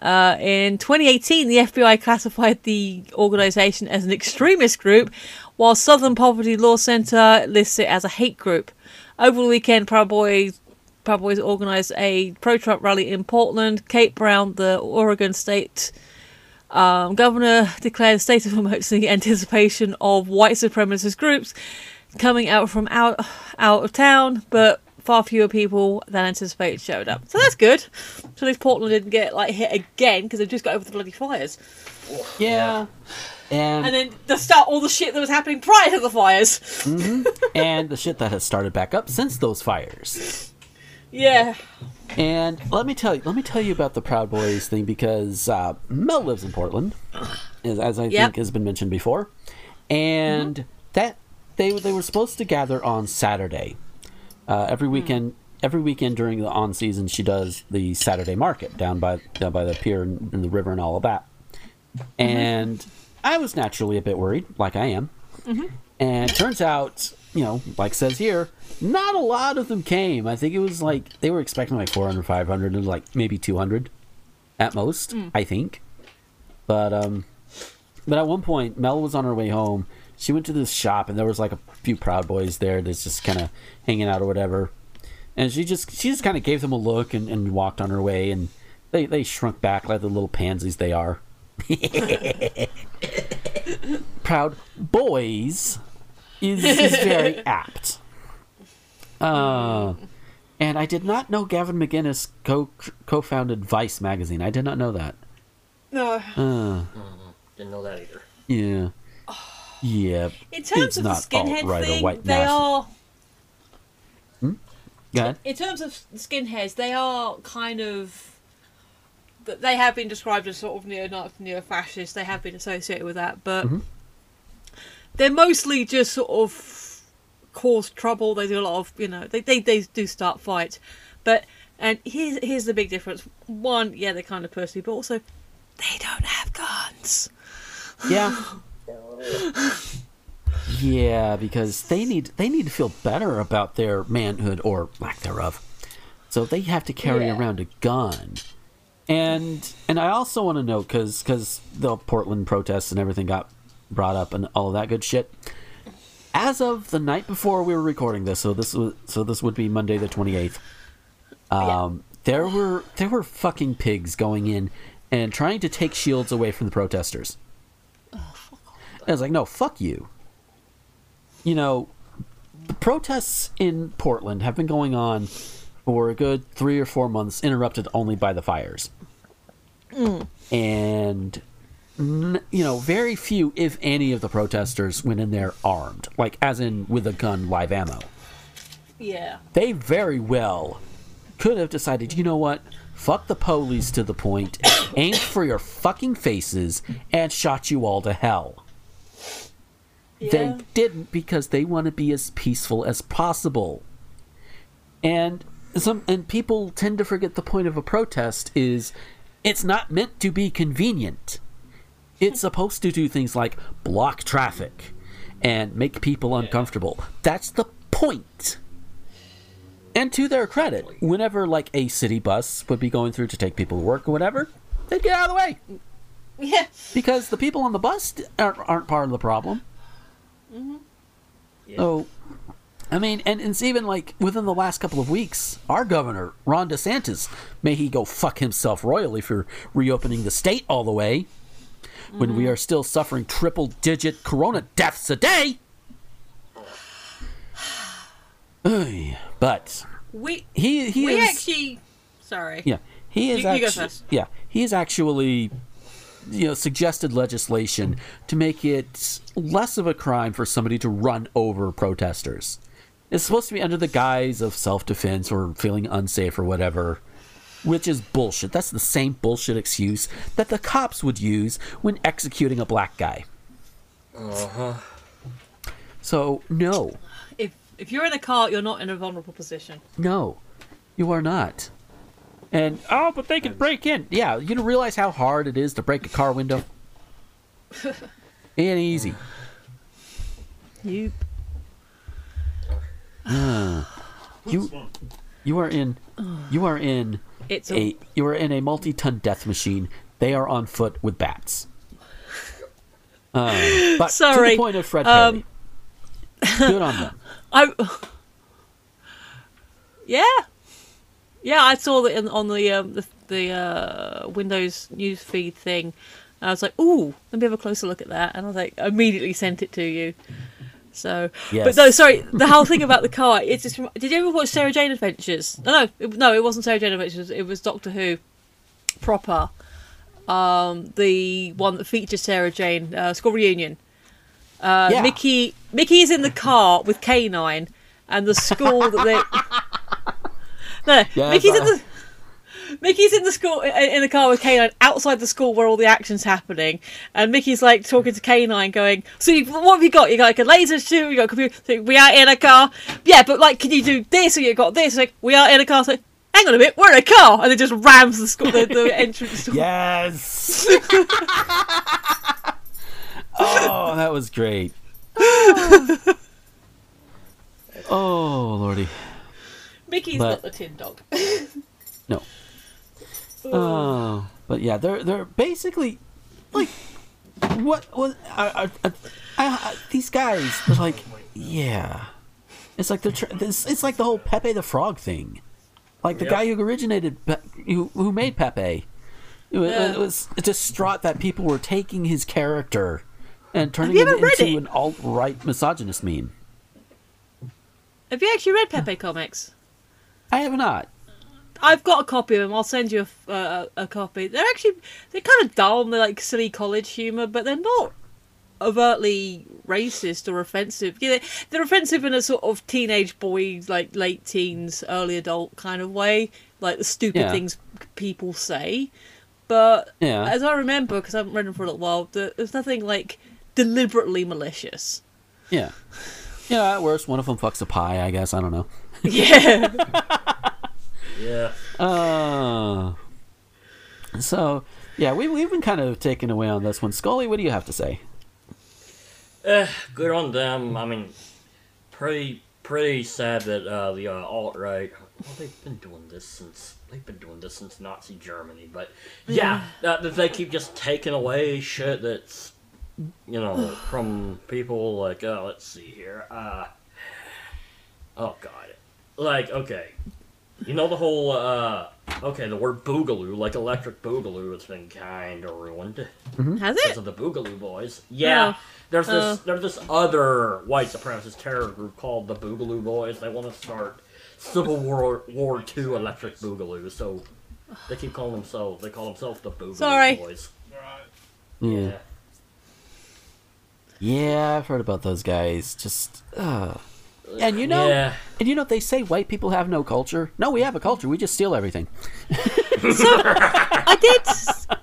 Uh, in 2018, the FBI classified the organisation as an extremist group, while Southern Poverty Law Center lists it as a hate group. Over the weekend, Proud Boys Proud Boys organised a pro-Trump rally in Portland. Kate Brown, the Oregon State um, governor, declared a state of emergency in anticipation of white supremacist groups coming out from out out of town, but far fewer people than anticipated showed up. So that's good. So at least Portland didn't get like hit again because they've just got over the bloody fires. Yeah. And And then to start all the shit that was happening prior to the fires. and the shit that has started back up since those fires. [laughs] Yeah. And let me tell you, let me tell you about the Proud Boys thing because uh, Mel lives in Portland, as, as I Yep. think has been mentioned before, and that they they were supposed to gather on Saturday. Uh, every weekend, every weekend during the on season, she does the Saturday market down by down by the pier and, and the river and all of that. And I was naturally a bit worried, like I am. And it turns out, you know, like says here, not a lot of them came. I think it was like they were expecting like 400, 500, and like maybe 200 at most, I think. But um but at one point Mel was on her way home. She went to this shop and there was like a few proud boys there that's just kind of hanging out or whatever. And she just she just kind of gave them a look and, and walked on her way and they they shrunk back like the little pansies they are. [laughs] proud boys is, is very [laughs] apt. Uh, and I did not know Gavin McInnes co co-founded Vice magazine. I did not know that. No. Uh, Didn't know that either. yeah, yeah. In terms It's of the skinhead alt-right or thing, white they national- are. Go ahead. In terms of skinheads, they are kind of. They have been described as sort of neo Nazi, neo fascist. They have been associated with that, but Mhm. They're mostly just sort of cause trouble. They do a lot of you know they they, they do start fights, but and here's here's the big difference. One, yeah, they're kind of pussy, but also they don't have guns. Yeah. [laughs] yeah, because they need they need to feel better about their manhood or lack thereof. So they have to carry Yeah. around a gun. And and I also want to note cuz cuz the Portland protests and everything got brought up and all that good shit. As of the night before we were recording this, so this was so this would be Monday the 28th. Um there were there were fucking pigs going in and trying to take shields away from the protesters. I was like, no, fuck you. You know, the protests in Portland have been going on for a good three or four months, interrupted only by the fires. And, n- you know, very few, if any, of the protesters went in there armed, like, as in with a gun, live ammo. Yeah. They very well could have decided, you know what? Fuck the police to the point, [coughs] aimed for your fucking faces, and shot you all to hell. Yeah. They didn't because they want to be as peaceful as possible. And some and people tend to forget the point of a protest is it's not meant to be convenient. It's supposed to do things like block traffic and make people uncomfortable. That's the point. And to their credit, whenever like a city bus would be going through to take people to work or whatever, they'd get out of the way Yeah. because the people on the bus aren't, aren't part of the problem. Mm-hmm. So, I mean, and it's even like within the last couple of weeks, our governor Ron DeSantis, may he go fuck himself royally for reopening the state all the way, when we mm-hmm. are still suffering triple-digit corona deaths a day. [sighs] But We he he we is actually. Sorry. yeah he is You- you actually first. yeah he is actually you know suggested legislation to make it less of a crime for somebody to run over protesters. It's supposed to be under the guise of self-defense or feeling unsafe or whatever, which is bullshit. That's the same bullshit excuse that the cops would use when executing a black guy. Uh-huh. So no, If if you're in a car, you're not in a vulnerable position. No, you are not. And oh, but they can break in. Yeah, you don't realize how hard it is to break a car window. Ain't easy. You. You you are in you are in It's a. a you are in a multi-ton death machine. They are on foot with bats. Uh, but to Sorry, the point of Fred um, Perry, good on them. [laughs] I. Yeah. Yeah, I saw that in, on the um, the, the uh, Windows newsfeed thing. I was like, "Ooh, let me have a closer look at that," and I was like, immediately sent it to you. So, but no, sorry. The whole thing about the [laughs] car. It's just. Did you ever watch Sarah Jane Adventures? No, no, it, no. It wasn't Sarah Jane Adventures. It was Doctor Who, proper. Um, the one that features Sarah Jane, uh, School Reunion. Uh, Yeah. Mickey Mickey is in the car with K9, and the school that they. [laughs] No, Yes, Mickey's in the. Mickey's in the school in the car with K9 outside the school where all the action's happening, and Mickey's like talking to K9, going, "So you, what have you got? You got like a laser shoot? You got a computer? So we are in a car. Yeah, but like, can you do this? Or you got this? Like, we are in a car. So, hang on a minute, we're in a car, and it just rams the school, the, the [laughs] entrance. door. Yes. [laughs] oh, that was great. [laughs] Oh lordy, Mickey's But- not the tin dog. no. Oh, but yeah, they're they're basically like what what I, I, I, I, these guys are like yeah. It's like they're tr- this. It's like the whole Pepe the Frog thing. Like the Yep. guy who originated, Pe- who who made Pepe, it was, Yeah. it was distraught that people were taking his character and turning you him into it? an alt right misogynist meme. Have you actually read Pepe comics? I have not. I've got a copy of them. I'll send you a, uh, a copy. They're actually they're kind of dull. and They're like silly college humor, but they're not overtly racist or offensive. Yeah, they- they're offensive in a sort of teenage boy, like late teens, early adult kind of way, like the stupid Yeah. things people say. But Yeah. as I remember, because I haven't read them for a little while, there's nothing like deliberately malicious. Yeah. Yeah, at worst, one of them fucks a pie, I guess. I don't know. [laughs] Yeah. [laughs] Yeah. Uh, so, yeah, we, we've been kind of taken away on this one. Scully, what do you have to say? Eh, good on them. I mean, pretty pretty sad that uh, the uh, alt right. Well, they've been doing this since they've been doing this since Nazi Germany. But yeah, uh, that they keep just taking away shit that's you know from people like oh let's see here. Uh, oh god, like okay, you know the whole uh, okay the word boogaloo like electric boogaloo has been kind of ruined Has it? because of the Boogaloo Boys. Yeah, there's this Oh. there's this other white supremacist terror group called the Boogaloo Boys. They want to start Civil War War Two Electric Boogaloo. So they keep calling themselves they call themselves the Boogaloo boys. Sorry. Boys. Yeah. Yeah, I've heard about those guys. Just, uh. And you know, Yeah. and you know, they say white people have no culture. No, we have a culture. We just steal everything. [laughs] so I did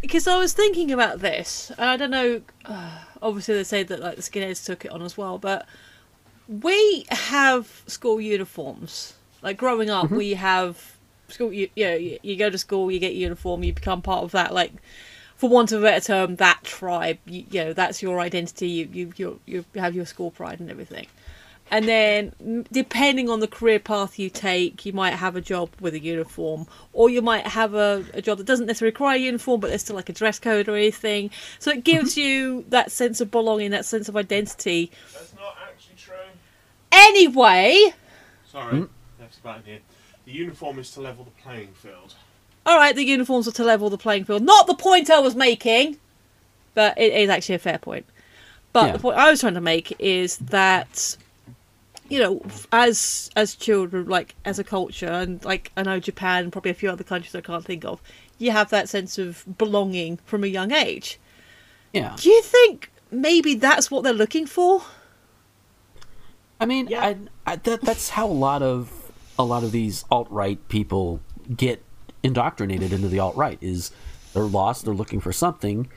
because I was thinking about this, and I don't know. Uh, obviously, they say that like the skinheads took it on as well, but we have school uniforms. Like growing up, we have school. You, you know, you, you go to school, you get your uniform, you become part of that. Like, for want of a better term, that tribe. You, you know, that's your identity. You you you you have your school pride and everything. And then, depending on the career path you take, you might have a job with a uniform, or you might have a, a job that doesn't necessarily require a uniform, but there's still like a dress code or anything. So it gives mm-hmm. you that sense of belonging, that sense of identity. That's not actually true. Anyway, Sorry, mm. that's about here. The uniform is to level the playing field. all right, the uniforms are to level the playing field. Not the point I was making, but it is actually a fair point. But Yeah. the point I was trying to make is that you know, as as children, like as a culture, and like I know Japan and probably a few other countries I can't think of, you have that sense of belonging from a young age. Yeah. Do you think maybe that's what they're looking for? I mean, I, I, that, that's how a lot of a lot of these alt right people get indoctrinated into the alt right. Is they're lost, they're looking for something,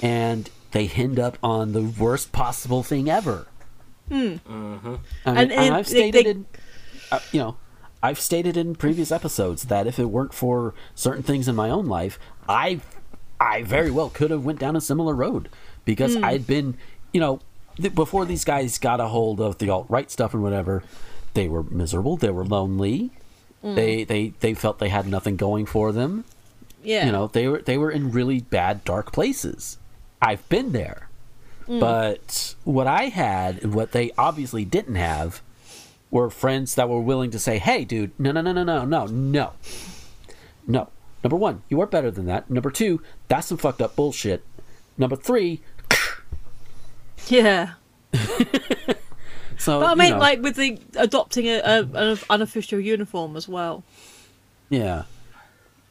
and they end up on the worst possible thing ever. Hmm. Mm-hmm. I mean, And- and, and I've stated they- in, uh, you know, I've stated in previous episodes that if it weren't for certain things in my own life, I, I very well could have went down a similar road because hmm. I'd been, you know, th- before these guys got a hold of the alt right stuff and whatever, they were miserable. They were lonely. Hmm. They they they felt they had nothing going for them. Yeah. You know, they were they were in really bad dark places. I've been there. Mm. But what I had and what they obviously didn't have were friends that were willing to say, "Hey, dude, no, no, no, no, no, no, no, no. Number one, you are better than that. Number two, that's some fucked up bullshit. Number three, [laughs] Yeah. [laughs] so But I mean, know, like with the adopting a, a an unofficial uniform as well. yeah.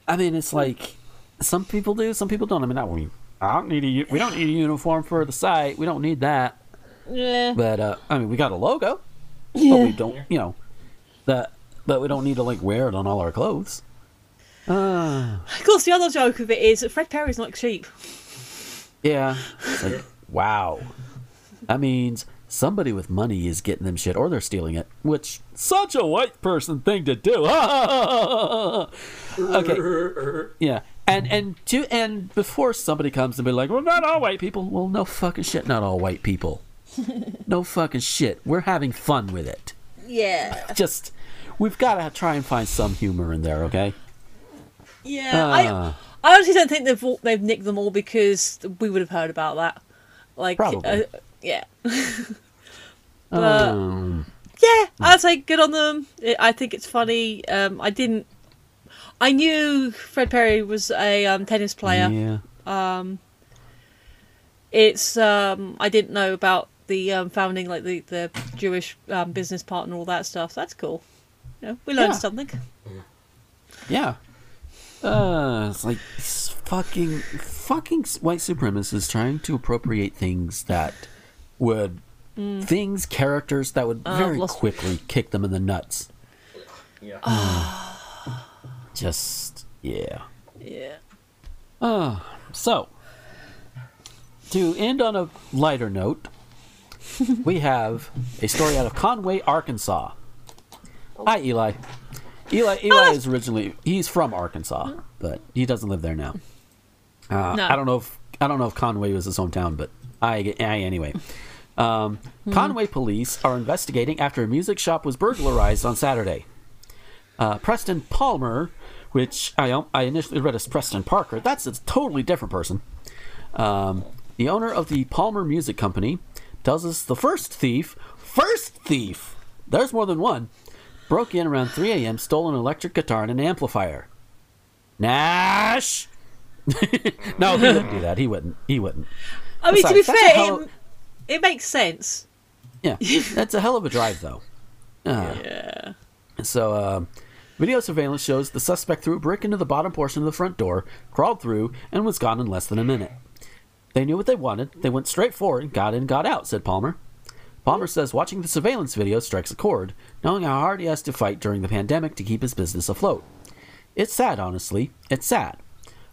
I mean, it's like some people do, some people don't. I mean, I, we, I don't need a. we don't need a uniform for the site. We don't need that. Yeah. But uh, I mean, we got a logo, but we don't, you know, that. But we don't need to like wear it on all our clothes. Uh, Of course, the other joke of it is that Fred Perry's not cheap. yeah. Like, wow. That means somebody with money is getting them shit, or they're stealing it. Which such a white person thing to do. [laughs] okay. Yeah. And and to and before somebody comes and be like, well, not all white people. Well, no fucking shit, not all white people. [laughs] no fucking shit. We're having fun with it. Yeah. Just we've got to try and find some humor in there, okay? Yeah. Uh, I I honestly don't think they've all, they've nicked them all because we would have heard about that. Like, uh, yeah. [laughs] But- um, Yeah, I'd say good on them. I- I think it's funny. Um, I didn't. I knew Fred Perry was a um, tennis player. yeah. It's um, I didn't know about the um, founding, like the the Jewish um, business part and all that stuff. That's cool. You know, we learned Yeah. something. Yeah. Uh, it's like these fucking fucking white supremacists trying to appropriate things that would things characters that would Uh, very lost- quickly kick them in the nuts. Yeah. [sighs] Just yeah. Yeah. Uh, so to end on a lighter note, [laughs] we have a story out of Conway, Arkansas. Hi, Eli. Eli Eli is originally he's from Arkansas, but he doesn't live there now. Uh, No. I don't know if I don't know if Conway was his hometown, but I, I anyway. Um, Conway police are investigating after a music shop was burglarized on Saturday. Uh, Preston Palmer, which I I initially read as Preston Parker, that's a totally different person. Um, the owner of the Palmer Music Company tells us the first thief, first thief, there's more than one, broke in around 3 a.m., stole an electric guitar and an amplifier. Nash! [laughs] no, he wouldn't do that. He wouldn't. He wouldn't. I mean, to be Besides, that's a fair, hell- it, it makes sense. Yeah, that's a hell of a drive, though. [laughs] Uh, Yeah. So, uh, video surveillance shows the suspect threw a brick into the bottom portion of the front door, crawled through, and was gone in less than a minute. They knew what they wanted. They went straight for it, got in, got out, said Palmer. Palmer says watching the surveillance video strikes a chord, knowing how hard he has to fight during the pandemic to keep his business afloat. It's sad, honestly. It's sad.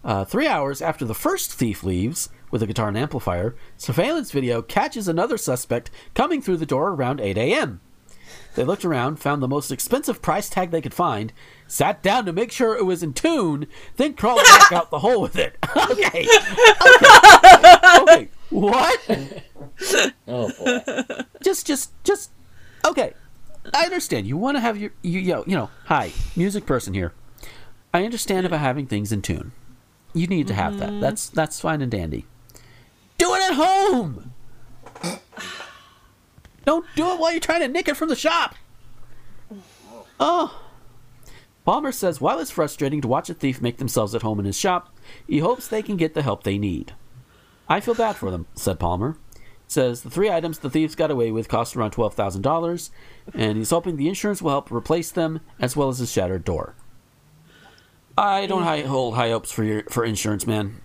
Uh, three hours after the first thief leaves with a guitar and amplifier, surveillance video catches another suspect coming through the door around 8 a.m. They looked around, found the most expensive price tag they could find, sat down to make sure it was in tune, then crawled back out the hole with it. [laughs] okay. Okay. okay. What? Oh boy. Just, just, just. Okay. I understand. You want to have your, you, yo, you know, hi, music person here. I understand about having things in tune. You need to have that. Mm-hmm. That's that's fine and dandy. Do it at home. Don't do it while you're trying to nick it from the shop. Oh. Palmer says while it's frustrating to watch a thief make themselves at home in his shop, he hopes they can get the help they need. I feel bad for them, said Palmer. Says the three items the thieves got away with cost around twelve thousand dollars, and he's hoping the insurance will help replace them as well as his shattered door. I don't high, hold high hopes for your for insurance, man.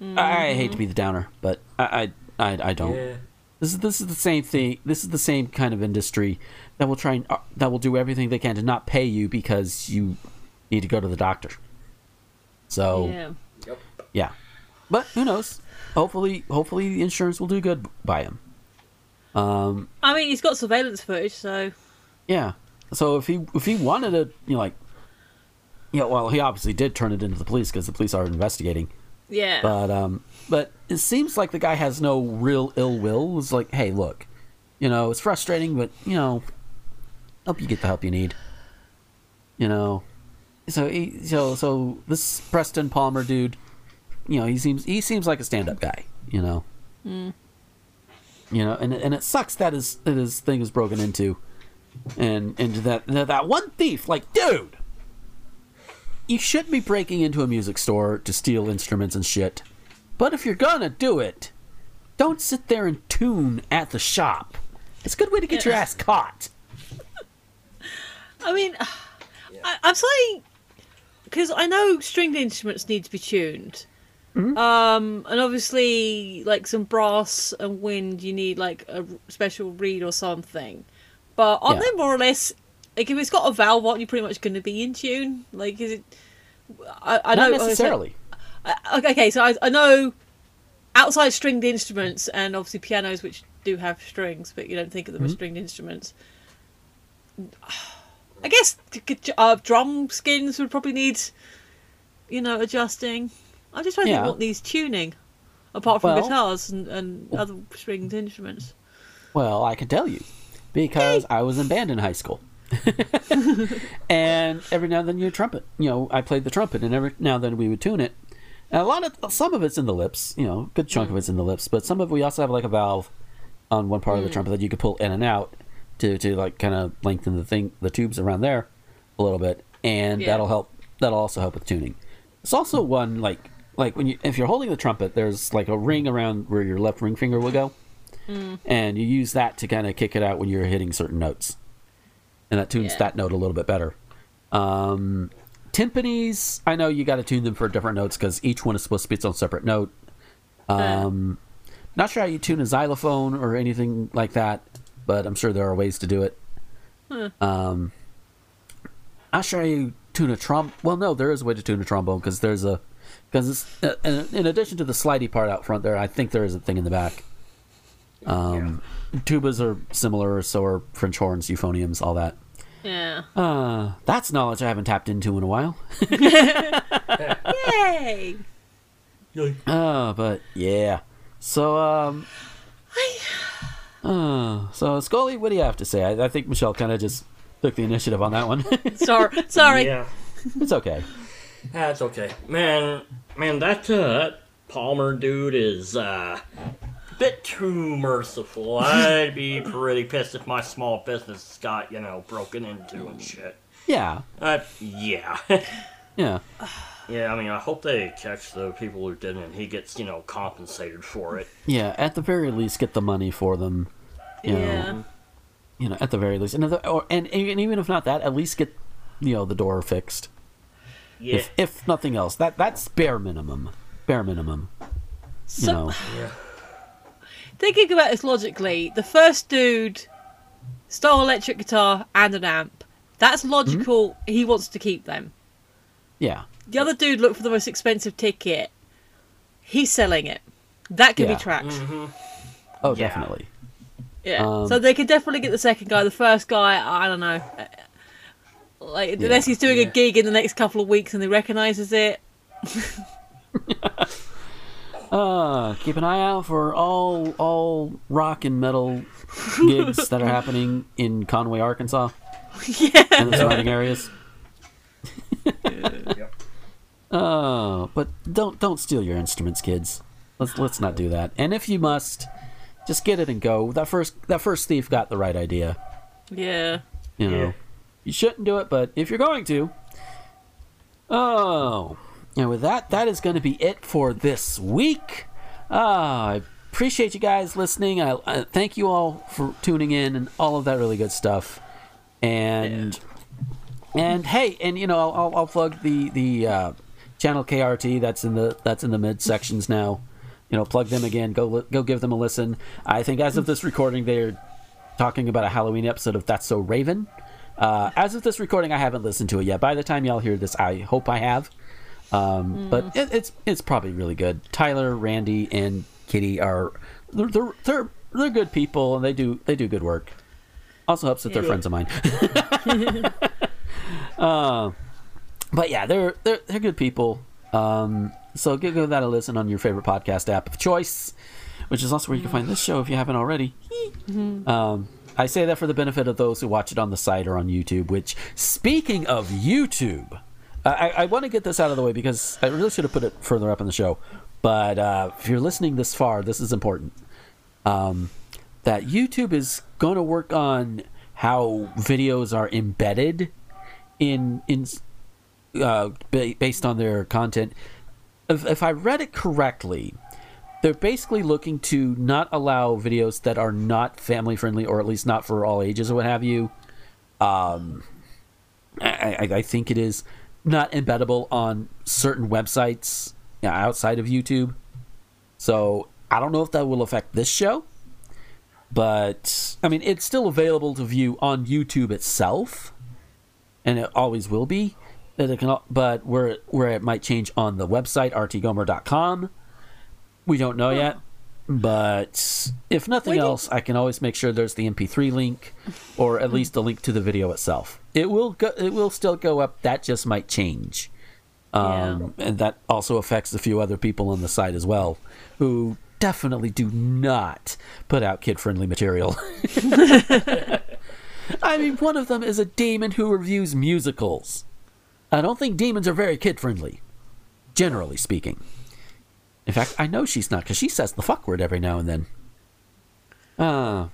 Mm-hmm. I hate to be the downer, but I I, I, I don't. Yeah. This is this is the same thing. This is the same kind of industry that will try and uh, that will do everything they can to not pay you because you need to go to the doctor. So Yeah. yeah, but who knows? Hopefully, hopefully the insurance will do good by him. Um, I mean, he's got surveillance footage, so yeah. So if he if he wanted to, you know, like, you know, well, he obviously did turn it into the police because the police are investigating. Yeah. But um, but it seems like the guy has no real ill will. It's like, hey, look, you know, it's frustrating, but you know, help you get the help you need. You know, so he, so so this Preston Palmer dude, you know, he seems he seems like a stand-up guy. You know. Hmm. You know, and and it sucks that his that his thing is broken into, and and that that one thief, like, dude, you shouldn't be breaking into a music store to steal instruments and shit. But if you're gonna do it, don't sit there and tune at the shop. It's a good way to get your ass caught. I mean, I, I'm slightly because I know stringed instruments need to be tuned. Mm-hmm. Um, and obviously, like some brass and wind, you need like a special reed or something. But aren't Yeah. they more or less like if it's got a valve, aren't you pretty much going to be in tune? Like, is it? I, I Not know necessarily. I- okay, so I, I know outside stringed instruments and obviously pianos, which do have strings, but you don't think of them as stringed instruments. I guess uh, drum skins would probably need, you know, adjusting. I'm just trying to think what needs tuning, apart from Well- guitars and, and other stringed instruments. Well, I can tell you because I was in band in high school. [laughs] and every now and then you trumpet. You know, I played the trumpet, and every now and then we would tune it. And a lot of some of it's in the lips. You know, good chunk of mm. it's in the lips, but some of we also have like a valve on one part of the mm. trumpet that you could pull in and out to to like kind of lengthen the thing, the tubes around there a little bit, and Yeah. that'll help. That'll also help with tuning. It's also one like like when you if you're holding the trumpet, there's like a ring around where your left ring finger will go mm. and you use that to kind of kick it out when you're hitting certain notes, and that tunes Yeah. that note a little bit better. Um, timpanis, I know you got to tune them for different notes because each one is supposed to be its own separate note. Um, not sure how you tune a xylophone or anything like that, but I'm sure there are ways to do it. Um, not sure how you tune a trom. Well, no, there is a way to tune a trombone because there's a because uh, in, in addition to the slidey part out front there, I think there is a thing in the back. Um, Tubas are similar, so are French horns, euphoniums, all that. Yeah. Uh, that's knowledge I haven't tapped into in a while. Yay! Uh, but yeah. So, um. Uh, so, Scully, what do you have to say? I, I think Michelle kind of just took the initiative on that one. [laughs] Sorry, sorry. Yeah, it's okay. that's okay. Man, man, that, uh, that Palmer dude is, uh, a bit too merciful. I'd be pretty pissed if my small business got, you know, broken into and shit. Yeah. Uh, yeah. [laughs] Yeah. yeah, I mean, I hope they catch the people who did it and he gets, you know, compensated for it. Yeah. At the very least, get the money for them. You Yeah. know, you know, at the very least, and, the, or, and and even if not that, at least get you know the door fixed. Yeah. If if nothing else, that that's bare minimum. Bare minimum. You So- know. yeah. Thinking about this logically, the first dude stole electric guitar and an amp. That's logical. He wants to keep them. Yeah. The other dude looked for the most expensive ticket. He's selling it. That can Yeah. be tracked. Oh, Yeah. definitely. Yeah. Um, so they could definitely get the second guy. The first guy, I don't know. Like unless he's doing Yeah. a gig in the next couple of weeks and he recognizes it. [laughs] [laughs] Uh, keep an eye out for all all rock and metal gigs that are happening in Conway, Arkansas, [laughs] yeah. and the surrounding areas. Yep. Oh, [laughs] but don't don't steal your instruments, kids. Let's let's not do that. And if you must, just get it and go. That first that first thief got the right idea. Yeah. You know, Yeah. you shouldn't do it, but if you're going to, oh, and with that, that is going to be it for this week. Ah, I appreciate you guys listening. I, I thank you all for tuning in and all of that really good stuff. And and hey, and you know, I'll, I'll, I'll plug the the uh, channel KRT. That's in the that's in the mid sections now. You know, plug them again. Go go give them a listen. I think as of this recording, they're talking about a Halloween episode of That's So Raven. Uh, as of this recording, I haven't listened to it yet. By the time y'all hear this, I hope I have. Um, But it, it's it's probably really good. Tyler, Randy, and Kitty are they're, they're they're they're good people and they do they do good work. Also helps that they're friends of mine. [laughs] [laughs] uh, but yeah, they're they're they're good people. Um, so give, give that a listen on your favorite podcast app of choice, which is also where you can find this show if you haven't already. Um, I say that for the benefit of those who watch it on the site or on YouTube. Which, speaking of YouTube, I, I want to get this out of the way because I really should have put it further up in the show. But uh, if you're listening this far, this is important. Um, that YouTube is going to work on how videos are embedded in in uh, ba- based on their content. If, if I read it correctly, they're basically looking to not allow videos that are not family friendly or at least not for all ages or what have you. Um, I, I, I think it is not embeddable on certain websites you know, outside of YouTube. So I don't know if that will affect this show, but I mean it's still available to view on YouTube itself, and it always will be. It can, but where where it might change on the website rtgomer.com, we don't know yet. But if nothing else, I can always make sure there's the MP3 link, or at least a link to the video itself. It will go. It will still go up. That just might change, um, and that also affects a few other people on the site as well, who definitely do not put out kid-friendly material. [laughs] I mean, one of them is a demon who reviews musicals. I don't think demons are very kid-friendly, generally speaking. In fact, I know she's not because she says the fuck word every now and then. Uh,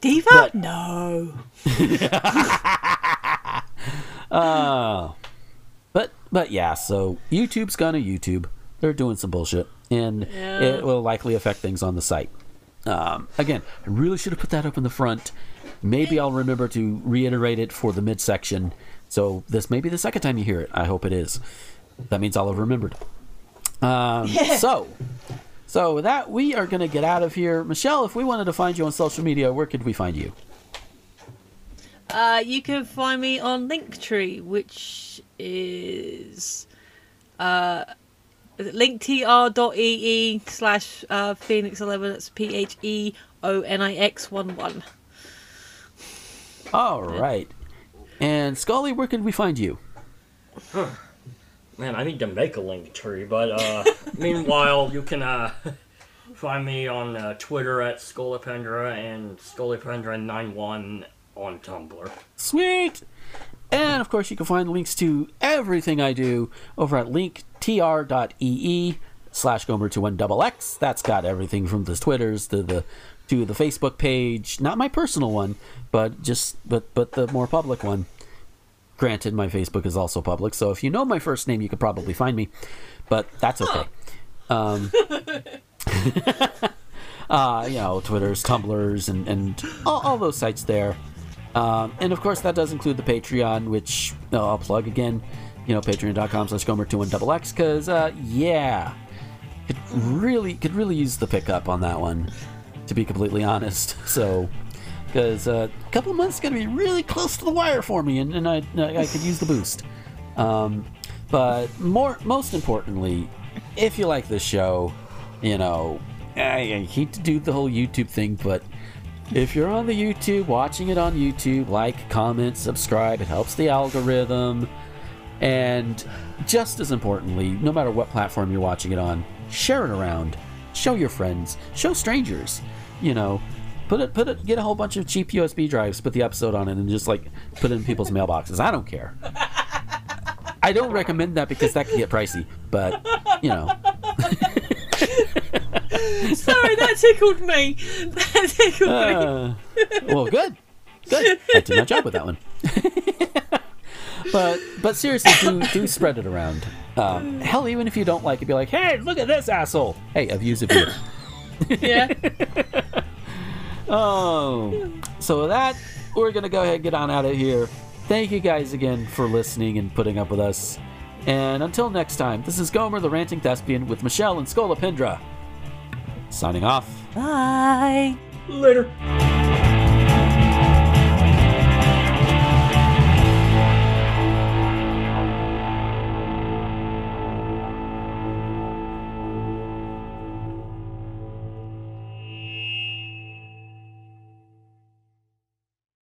Diva? no. [laughs] uh, but but yeah, so YouTube's gonna YouTube. They're doing some bullshit, and Yeah. it will likely affect things on the site. Um, again, I really should have put that up in the front. Maybe I'll remember to reiterate it for the midsection. So this may be the second time you hear it. I hope it is. That means I'll have remembered. Um, So, so with that, we are going to get out of here. Michelle, if we wanted to find you on social media, where could we find you? Uh, you can find me on Linktree, which is uh, linktr.ee slash uh, Pheonix11. That's P H E O N I X 1 1. All right. And Scully, where can we find you? Man, I need to make a link tree, but uh, [laughs] meanwhile, you can uh, find me on uh, Twitter at Scolopendra and Scolopendra91 on Tumblr. Sweet. And of course, you can find links to everything I do over at linktr.ee slash gomer21xx. That's got everything from the Twitters to the to the Facebook page. Not my personal one, but just but but the more public one. Granted, my Facebook is also public, so if you know my first name, you could probably find me. But that's okay. Um, [laughs] uh, you know, Twitters, Tumblrs, and, and all, all those sites there. Um, and of course, that does include the Patreon, which uh, I'll plug again. You know, patreon.com slash gomer21xx, because, uh, yeah, could really, could really use the pickup on that one, to be completely honest. [laughs] So, because uh, a couple months is going to be really close to the wire for me, and, and I, I could use the boost. Um, but more, most importantly, if you like this show, you know, I, I hate to do the whole YouTube thing, but if you're on the YouTube, watching it on YouTube, like, comment, subscribe. It helps the algorithm. And just as importantly, no matter what platform you're watching it on, share it around. Show your friends. Show strangers. You know, put it, put it, get a whole bunch of cheap USB drives, put the episode on it, and just like put it in people's mailboxes. I don't care. I don't recommend that because that can get pricey, but you know. [laughs] [laughs] Sorry, that tickled me. That tickled me. Uh, well, good, good. I did my job with that one. [laughs] but but seriously, do do spread it around. Um, hell, even if you don't like it, be like, hey, look at this asshole. Hey, a view's a view. Yeah. Oh, [laughs] so with that, we're gonna go ahead and get on out of here. Thank you guys again for listening and putting up with us. And until next time, this is Gomer the Ranting Thespian with Michelle and Scolopendra signing off. Bye. Later.